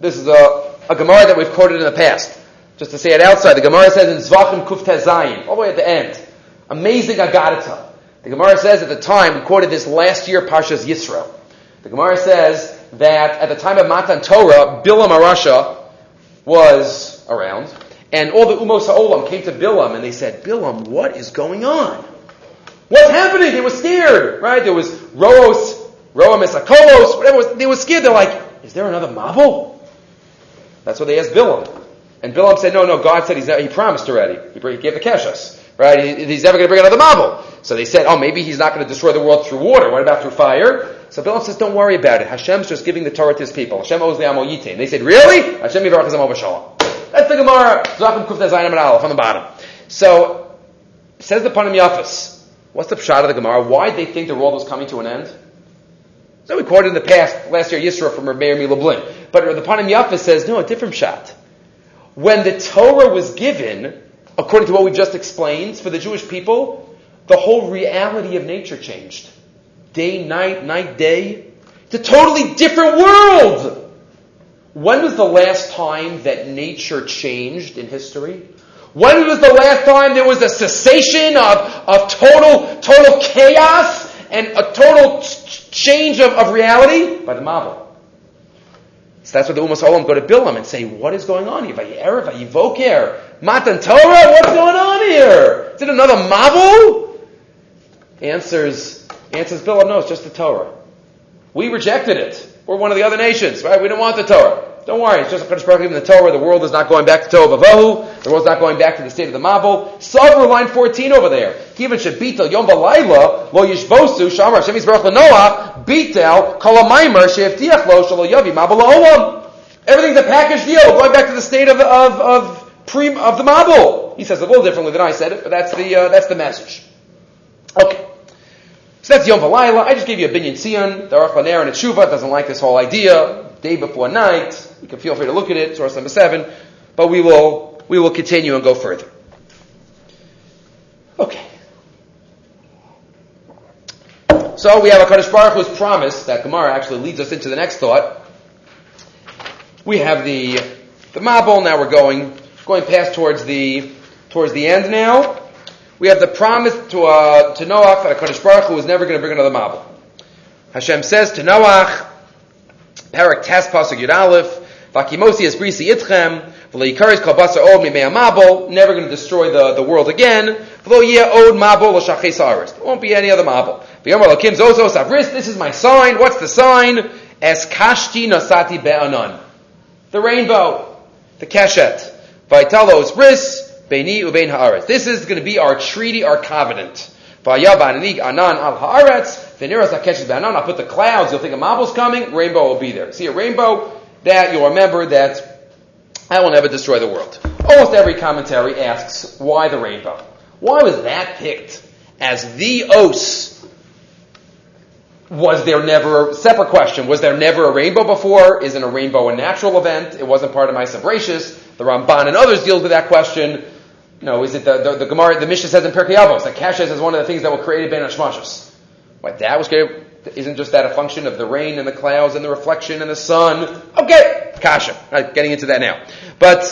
This is a, a Gemara that we've quoted in the past. Just to say it outside, the Gemara says in Zvachim Kuf Tezayin, all the way at the end. Amazing Agadata The Gemara says at the time, we quoted this last year, Parshas Yisro. The Gemara says that at the time of Matan Torah, Bilam Arasha was around, and all the Umos Ha'olam came to Bilam, and they said, Bilam, what is going on? What's happening? They were scared, right? There was Roos, Roa Misakolos, whatever they were scared. They're like, is there another Mabul? That's what they asked Bilam. And Bilam said, no, no, God said he's, not, he promised already. He gave the Keshas, right? He's never going to bring another Mabul. So they said, oh, maybe he's not going to destroy the world through water. What about through fire? So Bilam says, don't worry about it. Hashem's just giving the Torah to his people. Hashem owes the Amo. And they said, really? Hashem Yivarach Shalom. That's the Gemara. Zvachim Kuf Zayin Aleph on the bottom. So, says the Panim Yafis. What's the pshat of the Gemara? Why did they think the world was coming to an end? So we quoted in the past, last year, Yisro from Meir Milablin. But the Panim Yafis says, no, a different pshat. When the Torah was given, according to what we just explained, for the Jewish people, the whole reality of nature changed. Day, night, night, day. It's a totally different world! When was the last time that nature changed in history? When was the last time there was a cessation of, of total, total chaos and a total change of, of reality? By the Mabul. So that's what the Umas Olam go to Bilam and say, what is going on here? Vayerev, Vayivoker, Matan Torah, what's going on here? Is it another Mabul? Answers, answers Bilam, no, it's just the Torah. We rejected it. We're one of the other nations, right? We don't want the Torah. Don't worry, it's just a Kaddish in the Torah. The world is not going back to Tohu Vavohu. The world's not going back to the state of the Mabul. Sover line 14 over there. Even Shabita Yom Balayla Lo Yishbosu Shamar Hashem Yisbarach Lanoah Bitel Kol HaMaimer She'evtiach Lo Shalo Yavi Mabul Olam. Everything's a package deal. Going back to the state of of of pre of the Mabul. He says it a little differently than I said it, but that's the uh, that's the message. Okay. So that's Yom Valayla. I just gave you a binyan Tzion. The Aruch LaNer and Tshuva doesn't like this whole idea. Day before night. You can feel free to look at it, source number seven. But we will, we will continue and go further. Okay. So we have a Kaddish Baruch Hu's promise that Gemara actually leads us into the next thought. We have the the Mabul. Now we're going going past towards the towards the end now we have the promise to, uh, to Noach that HaKadosh Baruch Hu is never going to bring another Mabul. Hashem says to Noach, Parak Tes Pasuk Yud Aleph, Vakimosi es brisi itchem, v'lo yikaris kol basar od mimei mabul, never going to destroy the, the world again, v'lo yeh od mabul l'shachei aris. There won't be any other mabul. V'yomer lakim zozo savris, this is my sign, what's the sign? Es kashti nasati be'anan. The rainbow, the keshet. V'italos bris, Ubein haaretz. This is going to be our treaty, our covenant. I'll put the clouds. You'll think a Mabul's coming. Rainbow will be there. See a rainbow? That you'll remember that I will never destroy the world. Almost every commentary asks why the rainbow. Why was that picked as the os? Was there never, a separate question, was there never a rainbow before? Isn't a rainbow a natural event? It wasn't part of my Sabratius. The Ramban and others deal with that question. No, is it the, the, the Gemara, the Mishnah says in Pirkei Avos, that Kashes is one of the things that were created by Hashmashas. What, that was created, isn't just that a function of the rain and the clouds and the reflection and the sun? Okay, Kasha. Not getting into that now. But,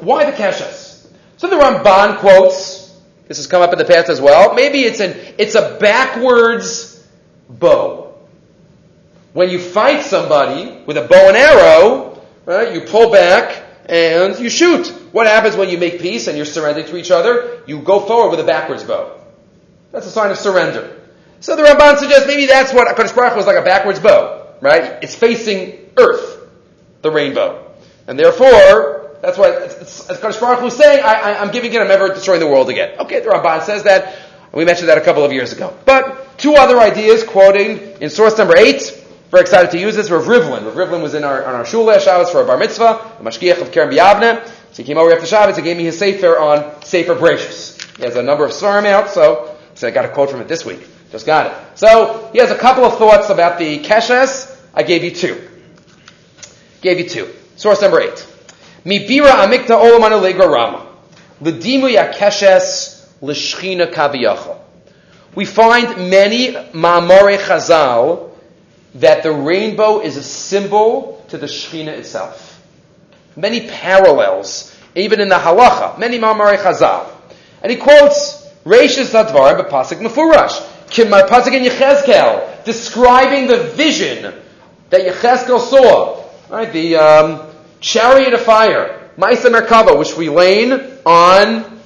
why the Kashas? So the Ramban quotes, this has come up in the past as well, maybe it's an, it's a backwards bow. When you fight somebody with a bow and arrow, right, you pull back and you shoot. What happens when you make peace and you're surrendering to each other? You go forward with a backwards bow. That's a sign of surrender. So the Ramban suggests maybe that's what HaKadosh Baruch was like a backwards bow, right? It's facing Earth, the rainbow. And therefore, that's why HaKadosh Baruch was saying, I, am giving it, I'm never destroying the world again. Okay, the Ramban says that. We mentioned that a couple of years ago. But two other ideas quoting in source number eight, very excited to use this. Rav Rivlin. Rav Rivlin was in our, on our shul last Shabbos for a bar mitzvah, the mashgiach of Kerem B'Yavne. So he came over after Shabbos and gave me his sefer on Sefer Bereshis. He has a number of svarim out, so, I got a quote from it this week. Just got it. So he has a couple of thoughts about the keshes. I gave you two. Gave you two. Source number eight. Mibira amikta olamanu legra rama. L'dimu yakeshes l'shchina kaviyachal. We find many ma'amore chazal that the rainbow is a symbol to the Shekhinah itself. Many parallels, even in the halacha, many Mamare Chazal. And he quotes Reishis Zadvar B'Pasik Mefurash. Pasuk in Yechezkel, describing the vision that Yechezkel saw. Right, the um, chariot of fire, Maisa Merkava, which we lane on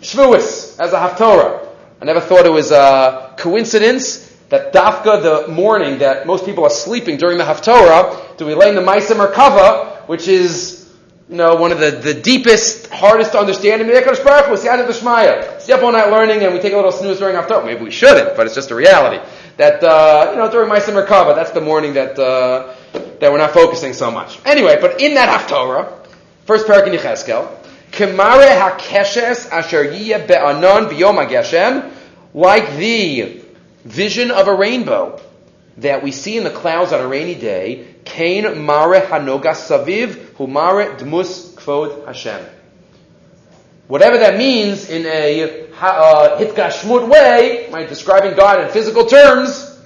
Shavuos as a Haftorah. I never thought it was a coincidence that Dafka, the morning that most people are sleeping during the Haftorah, do we lay in the Maisa Merkava, which is, you know, one of the, the deepest, hardest to understand in Ekar Baruch Hu, Siyat B'Shmaya. Stay up all night learning and we take a little snooze during Haftorah. Maybe we shouldn't, but it's just a reality. That, uh, you know, during Maisa Merkava, that's the morning that, uh, that we're not focusing so much. Anyway, but in that Haftorah, first parak in Yecheskel, Kemare hakeshes asher yiyeh be'anon hageshem, like the vision of a rainbow that we see in the clouds on a rainy day, Kain Mare Hanoga Saviv Humare Dmus Kvod Hashem. Whatever that means in a uh, Hitgashmut way, right, describing God in physical terms,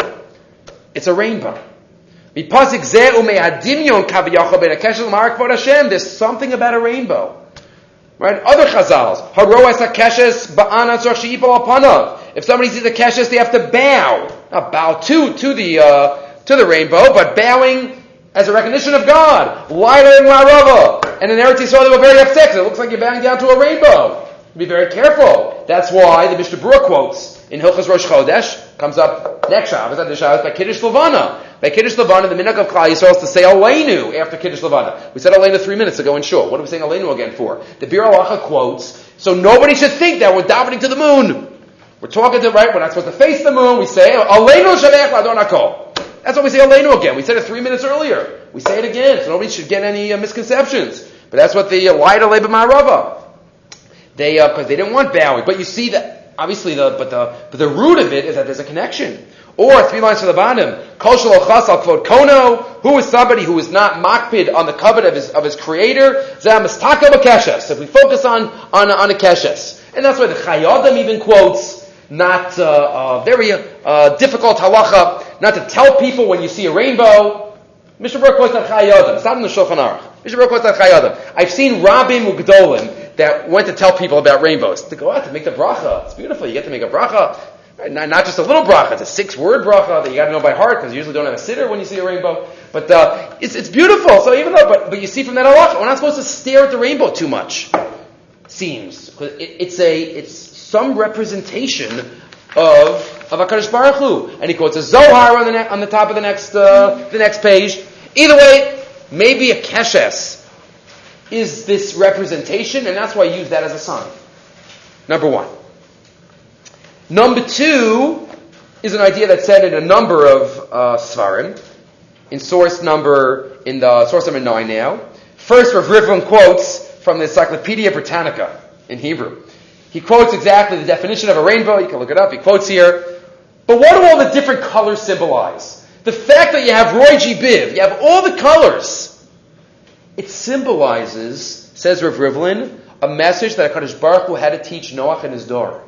it's a rainbow. There's something about a rainbow. Right? Other chazals. If somebody sees a keshes, they have to bow. Not bow to, to the, uh, to the rainbow, but bowing as a recognition of God. Rava. And in Eretz Yisrael they were very upset it looks like you're bowing down to a rainbow. Be very careful. That's why the Mishnah Berurah quotes in Hilchas Rosh Chodesh comes up next Shabbos, the Shabbos by Kiddush Levana. By Kiddush Levana, the minhag of Klal Yisrael is to say Aleinu after Kiddush Levana. We said Aleinu three minutes ago in shul. What are we saying Aleinu again for? The Bir quotes, so nobody should think that we're davening to the moon. We're talking to, right, we're not supposed to face the moon. We say Aleinu Shavech Ladon Hakol. That's what we say Aleinu again. We said it three minutes earlier. We say it again, so nobody should get any uh, misconceptions. But that's what the uh, light of Marava. They, because uh, they didn't want bowing. But you see that, obviously, the, but the, but the root of it is that there's a connection. Or three lines to the bottom, Kol al quote Kono, who is somebody who is not makpid on the covenant of his, of his creator, Zamastaka Bakeshes. If we focus on, on, on a keshes. And that's why the Chayei even quotes, not, uh, uh, very, uh, difficult halacha, not to tell people when you see a rainbow. Quotes that It's not in the Shulchan Aruch. Chayei Adam. I've seen Rabim Ugdolim that went to tell people about rainbows. To go out to make the bracha. It's beautiful. You get to make a bracha. Not, not just a little bracha, it's a six word bracha that you got to know by heart because you usually don't have a sitter when you see a rainbow. But uh, it's, it's beautiful. So even though, but, but you see from that halacha, we're not supposed to stare at the rainbow too much. Seems it, it's a it's some representation of of Hakadosh Baruch Hu, and he quotes a Zohar on the ne- on the top of the next uh, the next page. Either way, maybe a keshes is this representation, and that's why I use that as a sign. Number one. Number two is an idea that's said in a number of uh, svarim. In source number, in the source number nine now. First, Rav Rivlin quotes from the Encyclopedia Britannica in Hebrew. He quotes exactly the definition of a rainbow. You can look it up. He quotes here. But what do all the different colors symbolize? The fact that you have Roy G. Biv, you have all the colors, it symbolizes, says Rav Rivlin, a message that HaKadosh Baruch Hu had to teach Noach and his daughter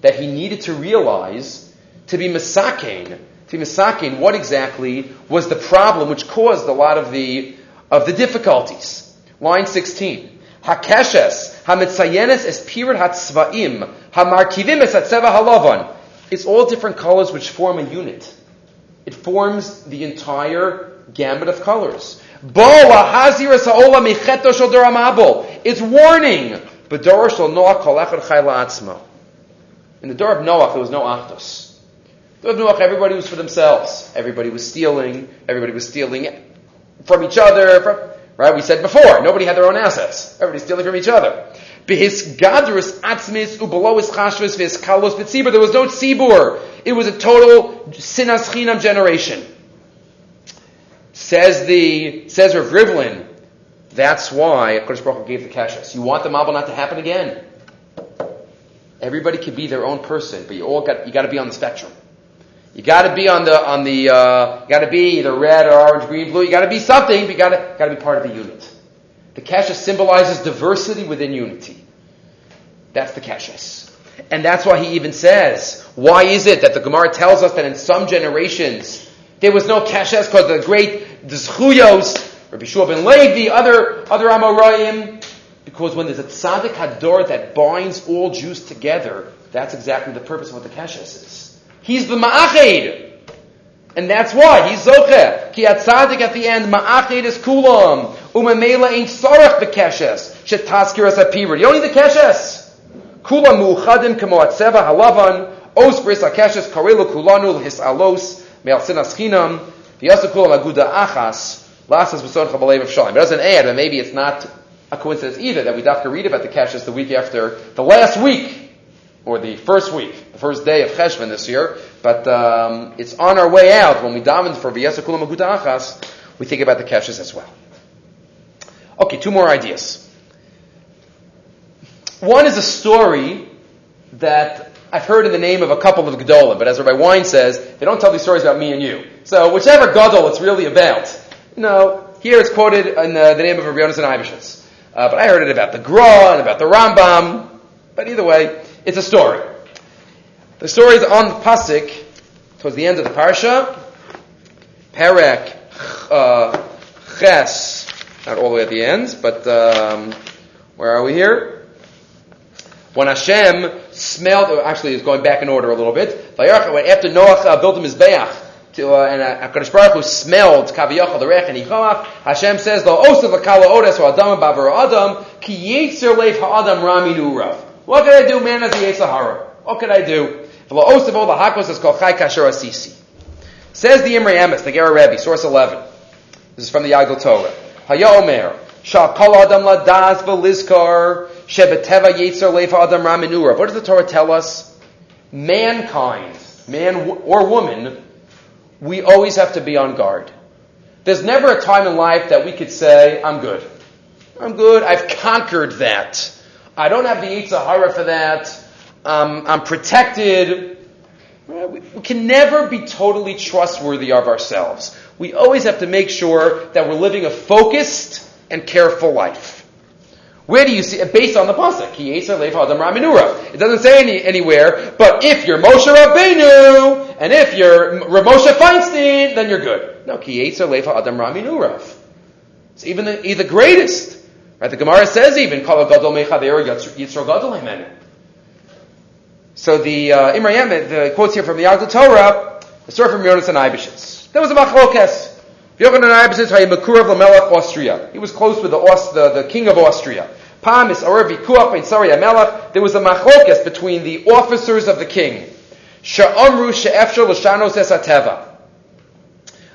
that he needed to realize to be Masakein, to be Masakein, what exactly was the problem which caused a lot of the, of the difficulties. Line 16. Hakeshes, hamitzayenes es pirat hatzvaim, hamarkivim es hatzeva halavan. It's all different colors which form a unit. It forms the entire gamut of colors. It's warning. In the door of Noach, there was no Achdus. The door of Noah, everybody was for themselves. Everybody was stealing. Everybody was stealing from each other. From, right? We said before, nobody had their own assets. Everybody's stealing from each other. There was no tzibur. It was a total sinas chinam generation. Says the says Rav Rivlin. That's why Kodesh Baruch gave the kashas. You want the Mabul not to happen again. Everybody can be their own person, but you all got you got to be on the spectrum. You got to be on the on the uh, got to be either red or orange, green, blue. You got to be something. But you got to got to be part of the unit. The keshes symbolizes diversity within unity. That's the keshes, and that's why he even says, why is it that the Gemara tells us that in some generations there was no keshes because the great zchuyos, Rabbi Yehoshua ben Levi, other other Amoraim, because when there's a tzaddik hador that binds all Jews together, that's exactly the purpose of what the keshes is. He's the Ma'ached. And that's why he's Zoche. Ki atzadik at the end, Ma'ached is kulam. Umemela ain't sarach bekeshes. Shetaskir as a You don't need the keshes. Kulam mu'chadim kamo atzeva halavan. Os bris akeshes karelu kulanu his alos. Me'alsin aschinam. V'yasu kulam aguda achas. Lasas b'son chabalev of shalim. It doesn't add, but maybe it's not a coincidence either that we to read about the keshes the week after the last week or the first week, the first day of Cheshvan this year, but um, it's on our way out when we daven for V'yesa Kulam Achas, we think about the Keshes as well. Okay, two more ideas. One is a story that I've heard in the name of a couple of Gedolim, but as Rabbi Wein says, they don't tell these stories about me and you. So whichever Gadol it's really about, you know, here it's quoted in the, the name of Rabbi Yonasan Eibeshitz. Uh, but I heard it about the Gra and about the Rambam. But either way, it's a story. The story is on the pasuk towards the end of the parsha. Perek uh, Ches, not all the way at the end, but um, where are we here? When Hashem smelled, actually, it's going back in order a little bit. After Noach uh, built him Mizbeach, to, uh, and uh, HaKadosh Baruch Hu smelled Kaviyachal, the Rech and Yichach, Hashem says, Lo osav l'kala odes adam bavar adam, ki yetzer leif ha'adam rami nurav. What can I do, man, as a Sahara? What can I do? The. Says the Imre Emes, the Ger Rebbe, source 11. This is from the Yagdil Torah. Hayomer, Shakal Adam Ladaz Velizkar, Shebeteva Yetzer Lefa Adam Raminura. What does the Torah tell us? Mankind, man or woman, we always have to be on guard. There's never a time in life that we could say, I'm good. I'm good. I've conquered that. I don't have the Yetzer Hara for that. Um, I'm protected. We, can never be totally trustworthy of ourselves. We always have to make sure that we're living a focused and careful life. Where do you see it? Based on the pasuk, It doesn't say any, anywhere, but if you're Moshe Rabbeinu, and if you're Rav Moshe Feinstein, then you're good. No, Adam Raminurav. It's even the, the greatest. Right? The Gemara says even, Kala Gadol Mechader Yitzro Gadol Himenu. So the uh, Imre Emes, the quotes here from the Yagdil Torah, the story from Yonasan Eibeshitz. There was a machlokes. Yonasan Eibeshitz Hayimekurav Lamelech Austria. He was close with the, the, the king of Austria. Pam is Vikuach Sari Amelech. There was a machlokes between the officers of the king. Sha'amru she'efshel l'shanos esateva.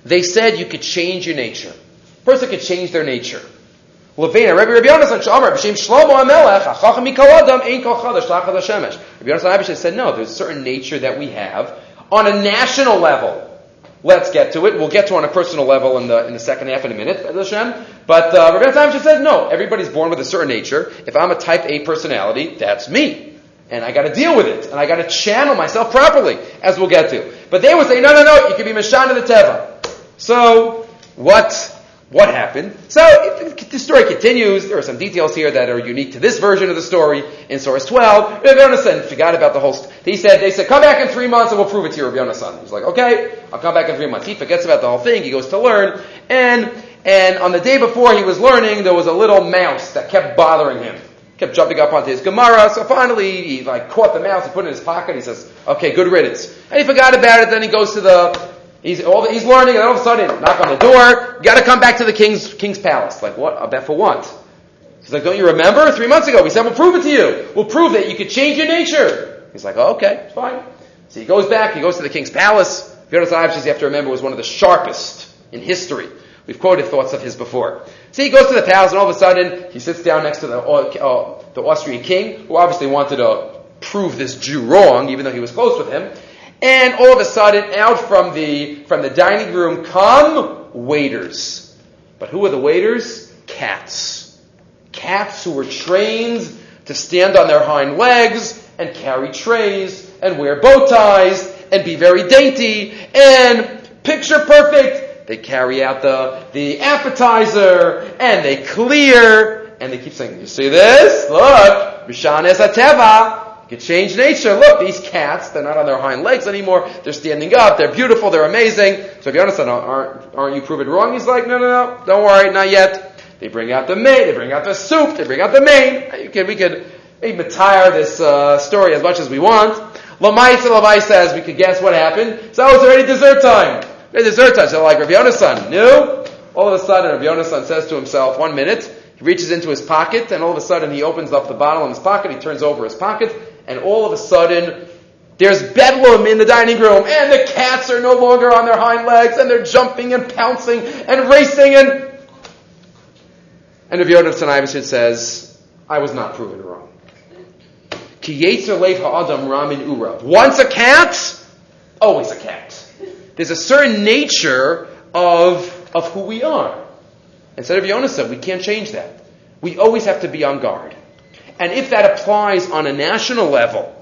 They said you could change your nature. A person could change their nature. Levina, Rabbi Rabbi Yonasan Shamar, B'Shem Shlomo HaMelech, Achacham Mikol Adam, Ein Kol Chadash, Lachad HaShemesh. Rabbi Yonasan Eibeshitz said, no, there's a certain nature that we have on a national level. Let's get to it. We'll get to on a personal level in the, in the second half in a minute, Hashem. But uh, Rabbi Yonasan Eibeshitz said, no, everybody's born with a certain nature. If I'm a type A personality, that's me. And I gotta deal with it. And I gotta channel myself properly, as we'll get to. But they would say, no, no, no, you can be Mashana the Teva. So, what what happened. So it, the story continues. There are some details here that are unique to this version of the story in source 12. Rabbi Yonasan forgot about the whole. He said, they said, come back in three months and we'll prove it to you, Rabbi Yonasan. He's like, okay, I'll come back in three months. He forgets about the whole thing. He goes to learn. And, and on the day before he was learning, there was a little mouse that kept bothering him. Kept jumping up onto his Gemara. So finally, he like caught the mouse and put it in his pocket. He says, okay, good riddance. And he forgot about it. Then he goes to the He's, all, he's learning, and all of a sudden, knock on the door, got to come back to the king's, king's palace. Like, what? I bet for what? He's like, don't you remember? Three months ago, we said, we'll prove it to you. We'll prove that you could change your nature. He's like, oh, okay, it's fine. So he goes back, he goes to the king's palace. Eibeshitz, you have to remember, was one of the sharpest in history. We've quoted thoughts of his before. So he goes to the palace, and all of a sudden, he sits down next to the, uh, the Austrian king, who obviously wanted to prove this Jew wrong, even though he was close with him. And all of a sudden, out from the, from the dining room come waiters. But who are the waiters? Cats. Cats who were trained to stand on their hind legs and carry trays and wear bow ties and be very dainty and picture perfect. They carry out the, the appetizer and they clear and they keep saying, you see this? Look, Mishanes Ateva can change nature. Look, these cats, they're not on their hind legs anymore. They're standing up. They're beautiful. They're amazing. So if you understand, aren't, aren't you proven wrong? He's like, no, no, no. Don't worry. Not yet. They bring out the main. They bring out the soup. They bring out the main. You can, we could maybe tire this uh, story as much as we want. Lamaisa Lamai says we could guess what happened. So it's already dessert time. It's dessert time. So like Rav Yonasan knew. All of a sudden, Rav Yonasan says to himself, one minute, he reaches into his pocket, and all of a sudden he opens up the bottle in his pocket, he turns over his pocket, and all of a sudden there's bedlam in the dining room, and the cats are no longer on their hind legs, and they're jumping and pouncing and racing and and Rav Yonasan Eibeshitz says, I was not proven wrong. Once a cat, always a cat. There's a certain nature of, of who we are. Instead of Yonasan, we can't change that. We always have to be on guard. And if that applies on a national level,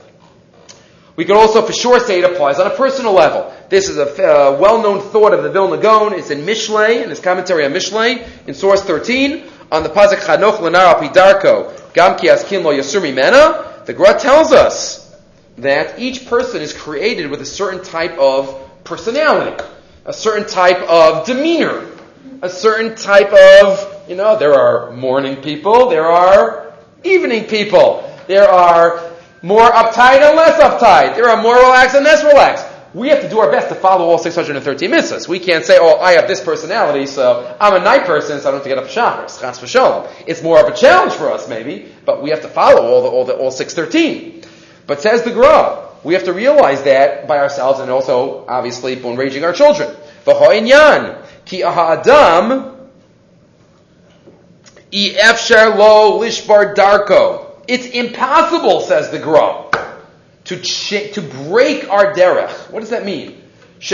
we could also for sure say it applies on a personal level. This is a uh, well-known thought of the Vilna Gaon. It's in Mishlei, in his commentary on Mishlei, in source 13, on the Pasuk Chanoch Lenar Apidarko, Gam Ki Askin Lo Yasur Mimena. The Gra tells us that each person is created with a certain type of personality, a certain type of demeanor, a certain type of, you know, there are morning people, there are evening people, there are more uptight and less uptight. There are more relaxed and less relaxed. We have to do our best to follow all 613 mitzvahs. We can't say, oh, I have this personality, so I'm a night person, so I don't have to get up Shabbos. Chas v'sholom. It's more of a challenge for us, maybe, but we have to follow all the, all the, all 613. But says the Gra, we have to realize that by ourselves and also, obviously, when raising our children. Ki aha-adam, i efshar lo lishbar darko. It's impossible, says the Gra, to ch- to break our derech. What does that mean? He's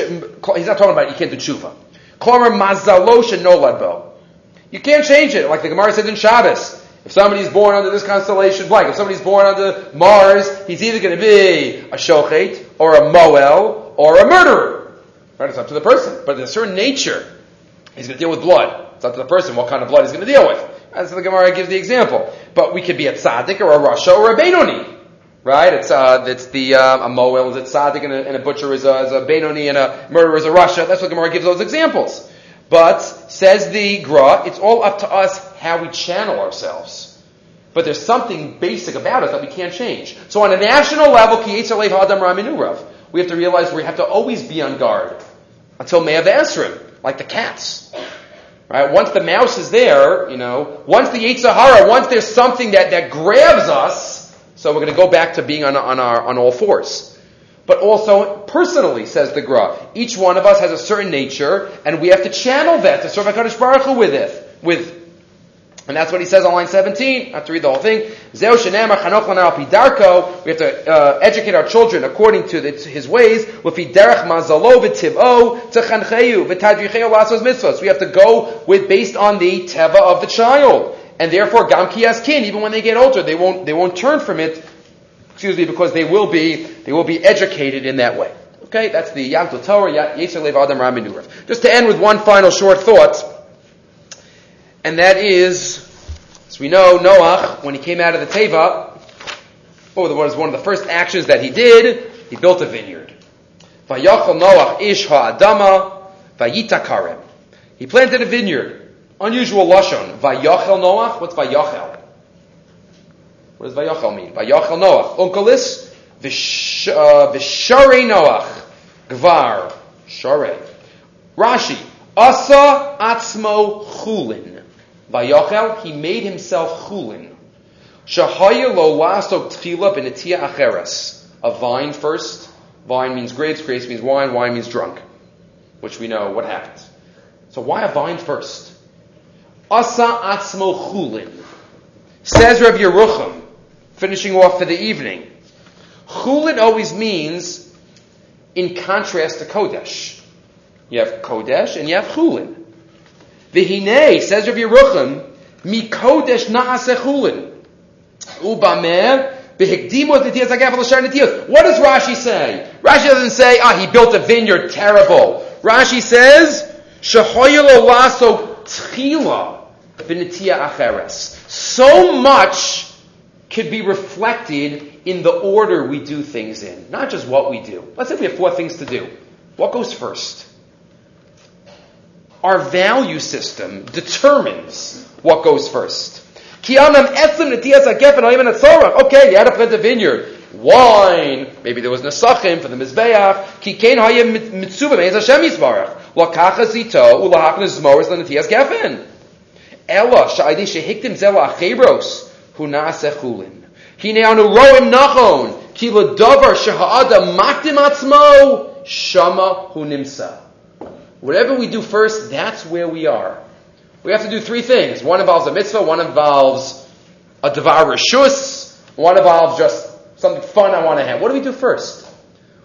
not talking about you can't do tshuva. Klomer mazalo shenolad You can't change it, like the Gemara says in Shabbos. If somebody's born under this constellation blank, if somebody's born under Mars, he's either going to be a shochet, or a moel, or a murderer. Right? It's up to the person. But in a certain nature. He's going to deal with blood. It's up to the person what kind of blood he's going to deal with. As the Gemara gives the example. But we could be a tzaddik or a rasha or a benoni. Right? It's, uh, it's the, uh, a moel is a tzaddik and a, and a butcher is a, is a benoni and a murderer is a rasha. That's what Gemara gives those examples. But, says the Gra, it's all up to us how we channel ourselves. But there's something basic about us that we can't change. So on a national level, we have to realize we have to always be on guard until Me'av Esrim, like the cats. Right? Once the mouse is there, you know, once the Yetzer Hara, once there's something that, that grabs us, so we're going to go back to being on, on, our, on all fours. But also, personally, says the Gra, each one of us has a certain nature, and we have to channel that to serve HaKadosh Baruch Hu with it. With and that's what he says on line 17. I have to read the whole thing. We have to uh, educate our children according to, the, to his ways. We have to go with based on the teva of the child. And therefore, gam kin, even when they get older, they won't, they won't turn from it, excuse me, because they will be, they will be educated in that way. Okay, that's the Yam Torah, Yetzer Adam Ramin Just to end with one final short thought and that is, as we know, Noach, when he came out of the Teva, oh, what was one of the first actions that he did? He built a vineyard. Vayachal Noach ish ha'adama vayita He planted a vineyard. Unusual lashon. Vayachel Noach. What's vayachel? What does vayachel mean? Vayachel Noach. Unkelis uh, v'share Noach. Gvar. Share. Rashi. Asa atzmo chulin. Vayochel, he made himself chulin. Shahaya lo lasok tchila. A vine first. Vine means grapes, grapes means wine, wine means drunk. Which we know what happens. So why a vine first? Asa atzmo chulin. Says Rav Yerucham, finishing off for the evening. Chulin always means in contrast to Kodesh. You have Kodesh and you have Chulin. V'hinei, says Rav Yerucham, mikodesh na'aseh chulin. Ubamer, what does Rashi say? Rashi doesn't say, ah, he built a vineyard, terrible. Rashi says, Shahoyelo laso tchila v'netia acheres. So much could be reflected in the order we do things in, not just what we do. Let's say we have four things to do. What goes first? Our value system determines what goes first. Okay, you had to plant a vineyard. wine. Maybe there was nesachim for the mizbeach. Ki kein haya mitzuba meiz Hashem yisbarach. Lakacha zito ulahach nezmoris lenetias gefen. Ella sha'idi shehiktim zela achebros hu naaseh. Hine anu roim nachon ki ledavar sheha'ada makdim atzmo shama hu nimsa. Whatever we do first, that's where we are. We have to do three things. One involves a mitzvah, one involves a devar rishus, one involves just something fun I want to have. What do we do first?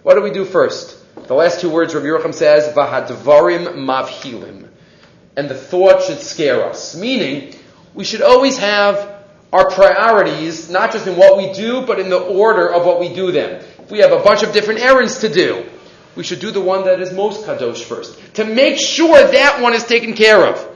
What do we do first? The last two words Rabbi Yerucham says, Vahadvarim mavhilim. And the thought should scare us. Meaning, we should always have our priorities, not just in what we do, but in the order of what we do them. If we have a bunch of different errands to do, we should do the one that is most kadosh first. To make sure that one is taken care of.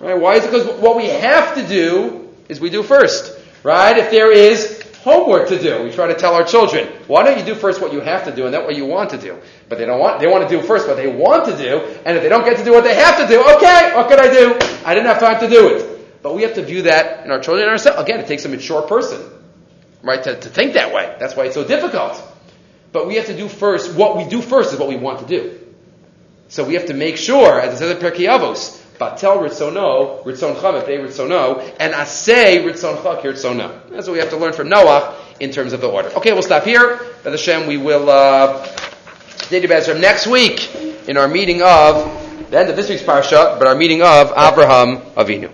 Right? Why is it? Because what we have to do is we do first. Right? If there is homework to do, we try to tell our children, why don't you do first what you have to do and not what you want to do? But they don't want, they want to do first what they want to do, and if they don't get to do what they have to do, okay, what could I do? I didn't have time to do it. But we have to view that in our children and ourselves. Again, it takes a mature person, right, to, to think that way. That's why it's so difficult. But we have to do first, what we do first is what we want to do. So we have to make sure, as it says in Pirkei Avos, Batel ritzono, ritzon chamet, ritzono, and asay ritzon chak ritzono. That's what we have to learn from Noah in terms of the order. Okay, we'll stop here. By Hashem, we will uh, continue next week in our meeting of the end of this week's parsha, but our meeting of Abraham Avinu.